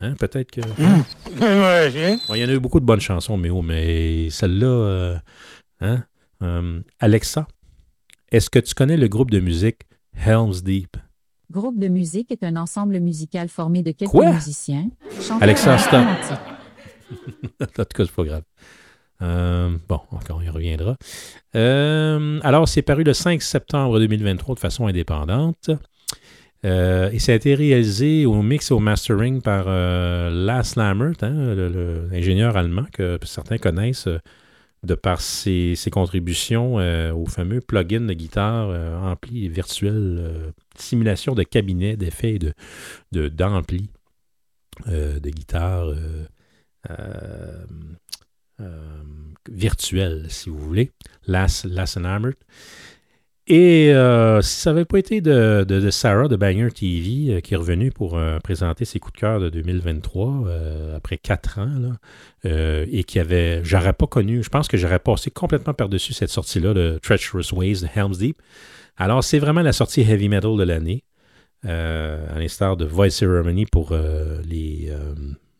Hein, peut-être que. Bon, il y en a eu beaucoup de bonnes chansons, mais oh, mais celle-là, euh, hein, euh, Alexa Est-ce que tu connais le groupe de musique Helm's Deep? Groupe de musique est un ensemble musical formé de quelques Quoi? musiciens. Alexa, stop. en tout cas, c'est pas grave. Euh, bon, encore, on y reviendra. Euh, alors, c'est paru le 5 septembre 2023 de façon indépendante. Euh, et ça a été réalisé au mix et au mastering par Lars Lammert, hein, l'ingénieur allemand que certains connaissent de par ses, contributions euh, au fameux plugin de guitare euh, ampli virtuel, euh, simulation de cabinet, d'effets et de, d'ampli euh, de guitare euh, euh, euh, virtuel, si vous voulez. Lass, Lassenhammer. Et euh, si ça n'avait pas été de, Sarah de Banger TV euh, qui est revenue pour euh, présenter ses coups de cœur de 2023 euh, après quatre ans, et qui avait, j'aurais pas connu, je pense que j'aurais passé complètement par-dessus cette sortie-là de Treacherous Ways de Helm's Deep. Alors, c'est vraiment la sortie heavy metal de l'année, à l'instar de Voice Ceremony pour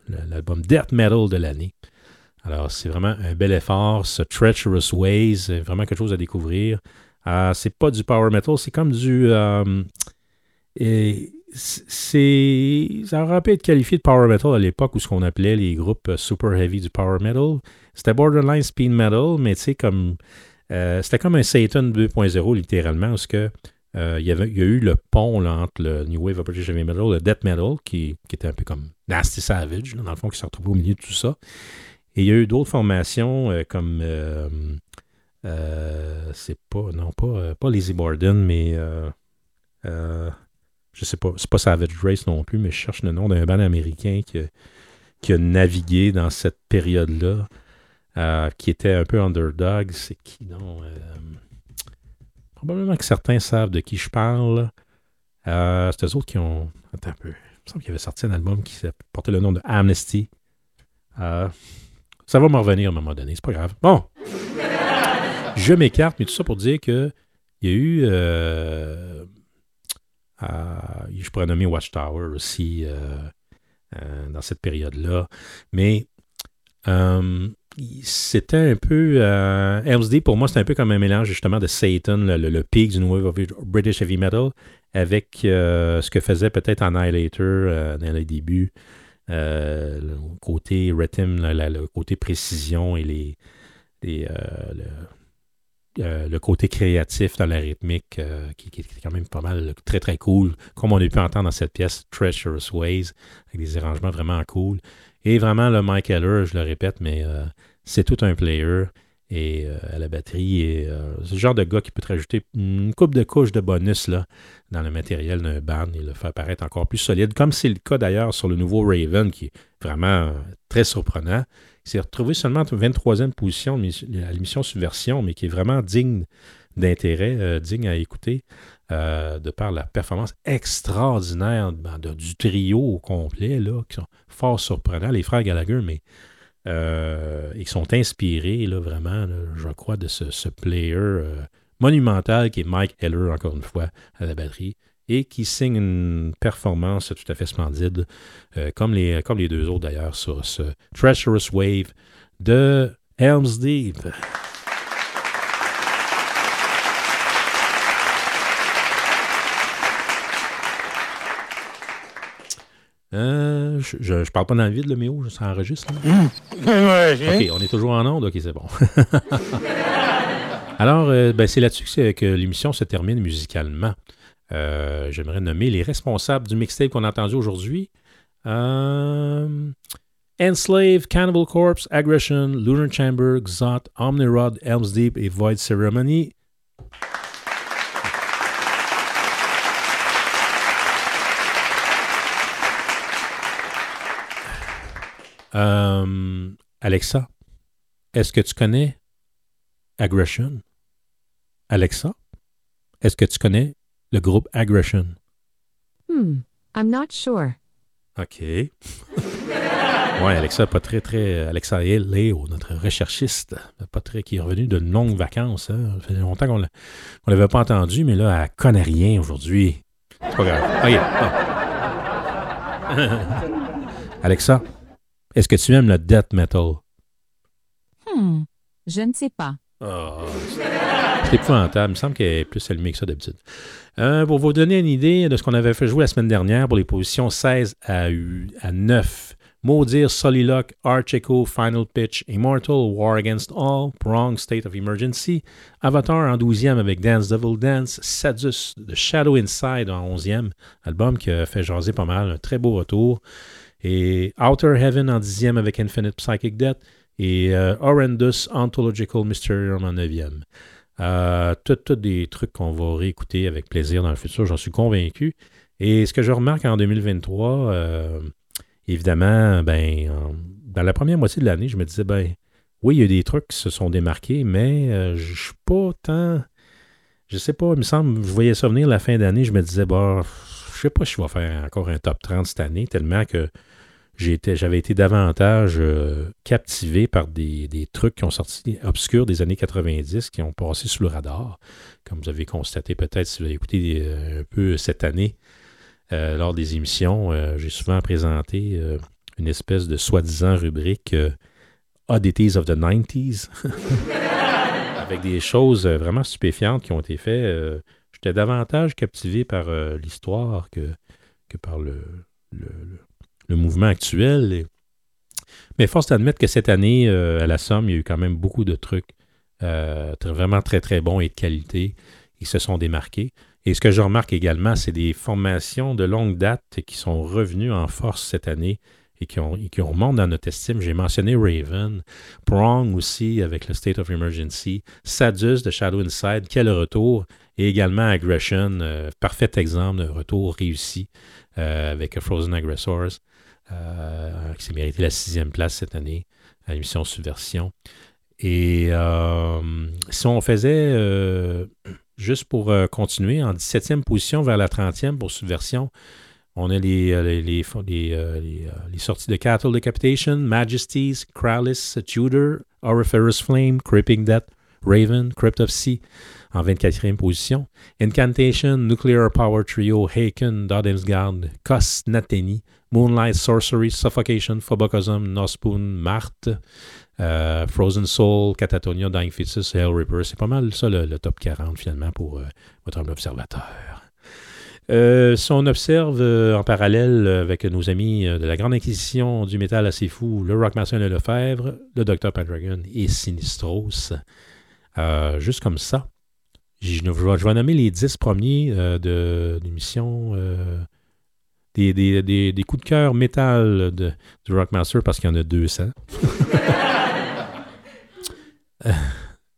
l'album Death Metal de l'année. Alors, c'est vraiment un bel effort, ce Treacherous Ways, vraiment quelque chose à découvrir. Euh, c'est pas du power metal, c'est comme du. euh, c'est. Ça aurait pu être qualifié de power metal à l'époque où ce qu'on appelait les groupes euh, super heavy du power metal. C'était borderline speed metal, mais tu sais, comme. c'était comme un Satan 2.0, littéralement, parce que. il, y avait, il y a eu le pont là, entre le New Wave British Heavy Metal, le Death Metal, qui, qui était un peu comme Nasty Savage, dans le fond, qui s'est retrouvé au milieu de tout ça. Et il y a eu d'autres formations comme. Euh, c'est pas, non, pas, euh, pas Lizzie Borden, mais euh, euh, je sais pas, c'est pas Savage Grace non plus, mais je cherche le nom d'un band américain qui, a- navigué dans cette période-là, qui était un peu underdog. C'est qui, non? Probablement que certains savent de qui je parle. C'est eux autres qui ont. Attends un peu. Il me semble qu'il avait sorti un album qui portait le nom de Amnesty. Ça va me revenir à un moment donné, c'est pas grave. Bon! Je m'écarte, mais tout ça pour dire que il y a eu. euh, je pourrais nommer Watchtower aussi euh, euh, dans cette période-là. Mais c'était un peu. Euh, pour moi, c'était un peu comme un mélange justement de Satan, le, le, le peak du New Wave of British Heavy Metal, avec ce que faisait peut-être Annihilator dans les débuts. le côté rhythm, le côté précision et les, les, le, euh, le côté créatif dans la rythmique euh, qui, est quand même pas mal très très cool, comme on a pu entendre dans cette pièce Treacherous Ways, avec des arrangements vraiment cool. Et vraiment, le Mike Heller, je le répète, mais euh, c'est tout un player et à la batterie. Et le genre de gars qui peut te rajouter une coupe de couches de bonus là, dans le matériel d'un band et le faire paraître encore plus solide, comme c'est le cas d'ailleurs sur le nouveau Raven, qui est vraiment très surprenant. Il s'est retrouvé seulement en 23e position à l'émission Subversion, mais qui est vraiment digne d'intérêt, euh, digne à écouter, euh, de par la performance extraordinaire ben, du trio au complet, là, qui sont fort surprenants, les frères Gallagher, mais euh, ils sont inspirés, là, vraiment, je crois, de ce, ce player monumental qui est Mike Heller, encore une fois, à la batterie, et qui signe une performance tout à fait splendide, euh, comme, les, comme les deux autres d'ailleurs, sur ce Treacherous Wave de Helm's Deep. Euh, je, je, je parle pas dans le vide, le Méo, ça enregistre. là? OK, on est toujours en onde, OK, c'est bon. Alors, euh, ben, c'est là-dessus que l'émission se termine musicalement. Euh, J'aimerais nommer les responsables du mixtape qu'on a entendu aujourd'hui. Euh, Enslave, Cannibal Corpse, Aggression, Lunar Chamber, Xot, Omnirod, Helm's Deep et Void Ceremony. Euh, Alexa, est-ce que tu connais Aggression? Alexa, est-ce que tu connais le groupe Aggression? Hmm, I'm not sure. OK. ouais, Alexa, pas très, très. Alexa Léo, notre recherchiste, pas très, qui est revenu de longues vacances. hein. Ça fait longtemps qu'on ne l'avait pas entendu, mais là, elle connaît rien aujourd'hui. C'est pas grave. OK. Alexa, est-ce que tu aimes le death metal? Hmm, je ne sais pas. Ah, C'est épouvantable. Il me semble qu'elle est plus allumée que ça d'habitude. Euh, pour vous donner une idée de ce qu'on avait fait jouer la semaine dernière pour les positions 16 à, u- à 9, Maudire, Soliloque, Arch Echo, Final Pitch, Immortal, War Against All, Prong, State of Emergency, Avatar en 12e avec Dance Devil Dance, Sadus, The Shadow Inside en 11e, album qui a fait jaser pas mal, un très beau retour, et Outer Heaven en 10e avec Infinite Psychic Death, et euh, Horrendous Ontological Mysterium en 9e. Euh, tout, des trucs qu'on va réécouter avec plaisir dans le futur, j'en suis convaincu. Et ce que je remarque en 2023, euh, évidemment, ben, en- dans la première moitié de l'année, je me disais, ben, oui, il y a des trucs qui se sont démarqués, mais euh, je suis pas tant. Je sais pas, il me semble, je voyais ça venir la fin d'année, je me disais, bah, je sais pas si je vais faire encore un top 30 cette année, tellement que j'avais été davantage euh, captivé par des, des trucs qui ont sorti obscurs des années 90, qui ont passé sous le radar, comme vous avez constaté peut-être si vous avez écouté euh, un peu cette année euh, lors des émissions. j'ai souvent présenté une espèce de soi-disant rubrique Oddities of the 90s, avec des choses vraiment stupéfiantes qui ont été faites. J'étais davantage captivé par l'histoire que, que par le- le mouvement actuel. Mais force d'admettre que cette année, euh, à la Somme, il y a eu quand même beaucoup de trucs euh, vraiment très, très bons et de qualité. Ils se sont démarqués. Et ce que je remarque également, c'est des formations de longue date qui sont revenues en force cette année et qui, ont, et qui remontent dans notre estime. J'ai mentionné Raven, Prong aussi avec le State of Emergency, Sadus de Shadow Inside, quel retour, et également Aggression, euh, parfait exemple de retour réussi avec Frozen Aggressors, qui s'est mérité la sixième place cette année à l'émission Subversion. Et euh, si on faisait, euh, juste pour euh, continuer, en 17e position vers la 30e pour Subversion, on a les, euh, les, les, euh, euh, sorties de Cattle Decapitation, Majesties, Kralis, Tudor, Auriferous Flame, Creeping Death, Raven, Crypt of Sea en 24e position. Incantation, Nuclear Power Trio, Haken, Dodemsgard, Kos, Nateni, Moonlight, Sorcery, Suffocation, Phobocosm, Nospoon, Marthe, euh, Frozen Soul, Catatonia, Dying Fetus, Hell Reaper. C'est pas mal ça le, top 40 finalement pour euh, votre observateur. Euh, si on observe en parallèle avec nos amis de la Grande Inquisition du métal assez fou, le Rockmaster et Lefebvre, le Dr. Pendragon et Sinistros, juste comme ça, je, vais, nommer les 10 premiers euh, de l'émission euh, des, des, des, des coups de cœur métal de, du Rockmaster parce qu'il y en a 200. Euh,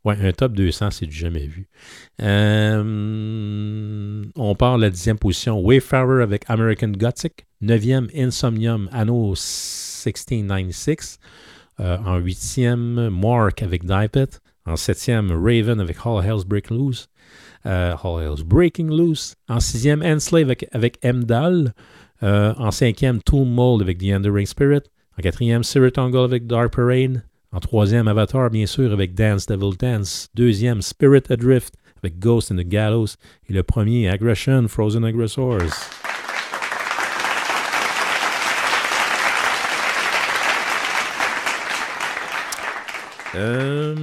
ouais, un top 200, c'est du jamais vu. Euh, on part la dixième position. Wayfarer avec American Gothic. Neuvième, Insomnium, Anno 1696. Euh, en huitième, Mark avec Dipet. En septième, Raven avec All Hell's Breaking Loose. Euh, All Hell's Breaking Loose. En sixième, Enslave avec, avec Emdal. Euh, en cinquième, Tomb Mold avec The Enduring Spirit. En quatrième, Siritongle avec Dark Parade. En troisième, Avatar, bien sûr, avec Dance Devil Dance. Deuxième, Spirit Adrift avec Ghost in the Gallows. Et le premier, Aggression, Frozen Aggressors. Euh,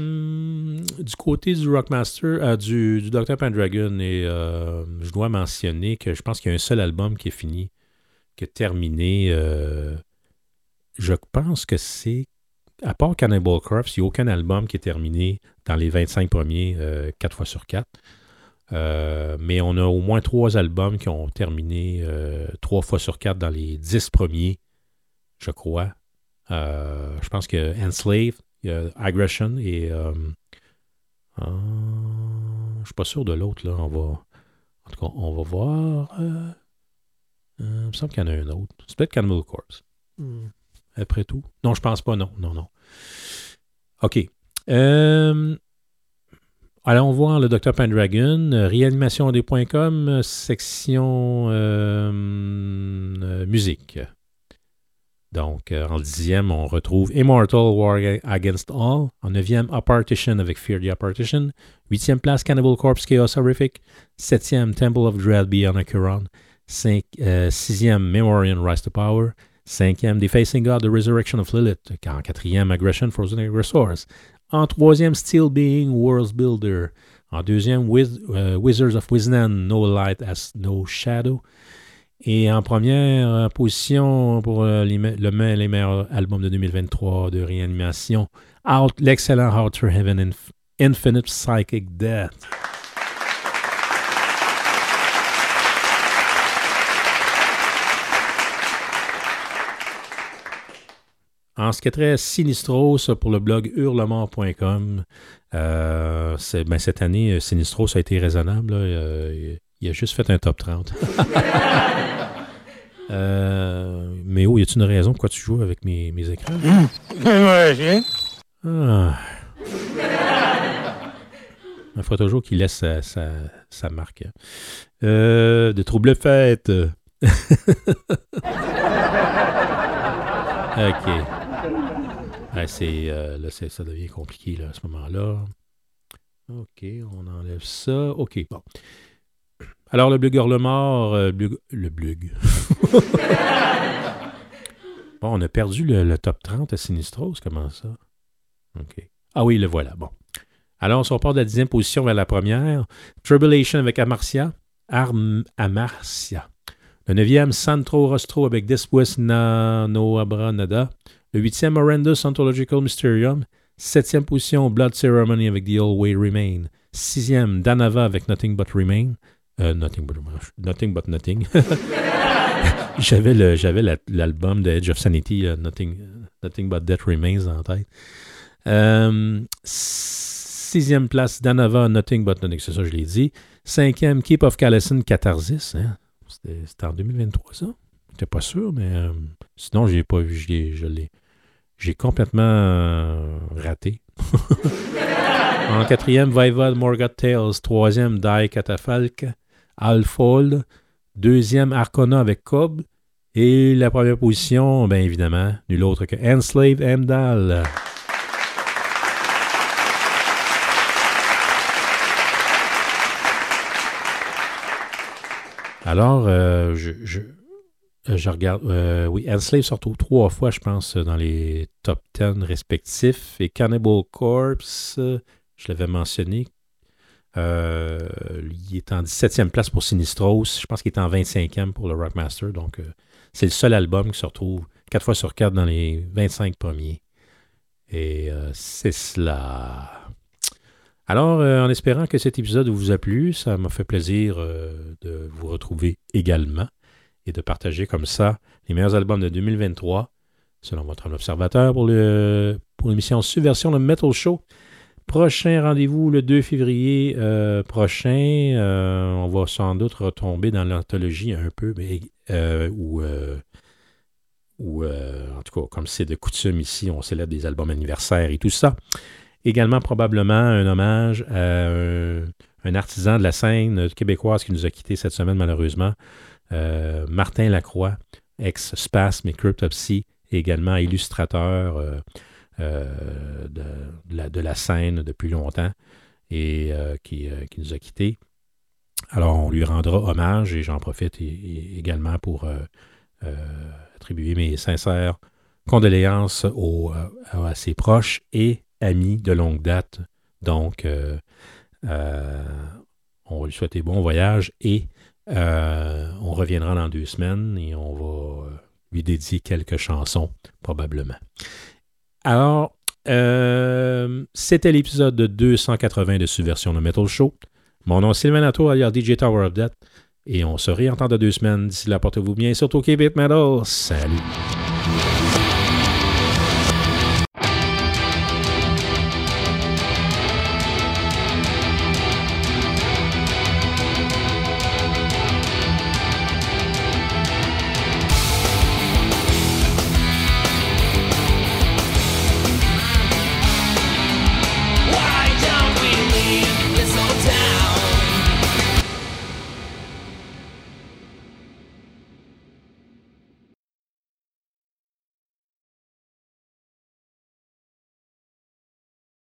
du côté du Rockmaster, euh, du, Dr. Pendragon, et euh, je dois mentionner que je pense qu'il y a un seul album qui est fini, qui est terminé. je pense que c'est, à part Cannibal Corpse, il n'y a aucun album qui est terminé dans les 25 premiers, euh, 4 fois sur 4. Euh, mais on a au moins trois albums qui ont terminé euh, 3 fois sur 4 dans les 10 premiers, je crois. Je pense que Enslave, il y a Aggression et. Euh, ah, je suis pas sûr de l'autre, là. On va. En tout cas, on va voir. Euh, euh, il me semble qu'il y en a un autre. C'est peut-être Cannibal Corpse. Hmm. Après tout. Non, je pense pas, non. Non, non. OK. Euh, allons voir le Dr. Pendragon, euh, réanimationdé.com, euh, section euh, euh, musique. Donc, euh, en dixième, on retrouve Immortal War Against All. En neuvième, A Partition avec Fear the Partition. Huitième place, Cannibal Corpse Chaos Horrific. Septième, Temple of Dread Beyond Acheron. Cinq, euh, sixième, Memorian Rise to Power. Cinquième, Defacing God, The Resurrection of Lilith. En quatrième, Aggression Frozen Aggressors. En troisième, Still Being World Builder. En deuxième, euh, Wizards of Wisnan, No Light as No Shadow. Et en première position pour euh, les, le les meilleurs albums de 2023 de réanimation, Out, l'excellent Outer Heaven Inf- Infinite Psychic Death. En ce qui est très Sinistros pour le blog hurlement.com, euh, ben, cette année, euh, Sinistros a été raisonnable. il a juste fait un top 30. Euh, mais oh, y a-t-il une raison pourquoi tu joues avec mes, mes écrans? Ah. Il faut toujours qu'il laisse sa, sa- sa marque. Euh, de troubles fêtes. OK. Ouais, c'est, euh, là, c'est- ça devient compliqué là, à ce moment-là. OK, on enlève ça. OK, bon. Alors, le blug le mort, euh, blug- le blug. bon, on a perdu le, le top 30 à Sinistros, comment ça? OK. Ah oui, le voilà, bon. Alors, on se repart de la dixième position vers la première. Tribulation avec Amarcia. Arm Amarcia. Le neuvième, Santro Rostro avec Después na no Abra Nada. Le huitième, Horrendous Ontological Mysterium. Septième position, Blood Ceremony avec The Old Way Remain. Sixième, Danava avec Nothing But Remain. Euh, nothing, but, nothing But Nothing. j'avais le- j'avais la- l'album de Edge of Sanity, euh, Nothing, Nothing But Death Remains en tête. Euh, sixième place, Danava, Nothing But Nothing, c'est ça, je l'ai dit. Cinquième, Keep of Callison, Catharsis. hein. C'était en 2023, ça? J'étais pas sûr, mais sinon, j'ai pas vu, je l'ai- je l'ai. J'ai complètement raté. en quatrième, Voivod Morgoth Tales. Troisième, Die Catafalque, Alfold. Deuxième, Arcona avec Cobb. Et la première position, bien évidemment, nul autre que Enslave Emdal. Alors, euh, euh, je regarde. euh, oui, Enslave se retrouve trois fois, je pense, dans les top 10 respectifs. Et Cannibal Corpse, je l'avais mentionné. Euh, il est en 17e place pour Sinistros. Je pense qu'il est en 25e pour le Rockmaster. Donc, euh, c'est le seul album qui se retrouve 4 fois sur 4 dans les 25 premiers. Et euh, c'est cela. Alors, en espérant que cet épisode vous a plu, ça m'a fait plaisir de vous retrouver également et de partager comme ça les meilleurs albums de 2023 selon votre observateur pour, le, pour l'émission Subversion, le Metal Show. Prochain rendez-vous le 2 février euh, prochain. Euh, on va sans doute retomber dans l'anthologie un peu, mais, euh, où, en tout cas, comme c'est de coutume ici, on célèbre des albums anniversaires et tout ça. Également, probablement, un hommage à un, artisan de la scène québécoise qui nous a quittés cette semaine, malheureusement, Martin Lacroix, ex-Spasme et Cryptopsy, également illustrateur euh, de, la, de la scène depuis longtemps et euh, qui, euh, qui nous a quittés. Alors, on lui rendra hommage et j'en profite également pour attribuer mes sincères condoléances à ses proches et amis de longue date. Donc, on va lui souhaiter bon voyage et on reviendra dans deux semaines et on va lui dédier quelques chansons, probablement. Alors, euh, c'était l'épisode de 280 de Subversion de Metal Show. Mon nom est Sylvain Latour, alias DJ Tower of Death. Et on se réentend dans deux semaines. D'ici là, portez-vous bien. Surtout Keep It Metal. Salut!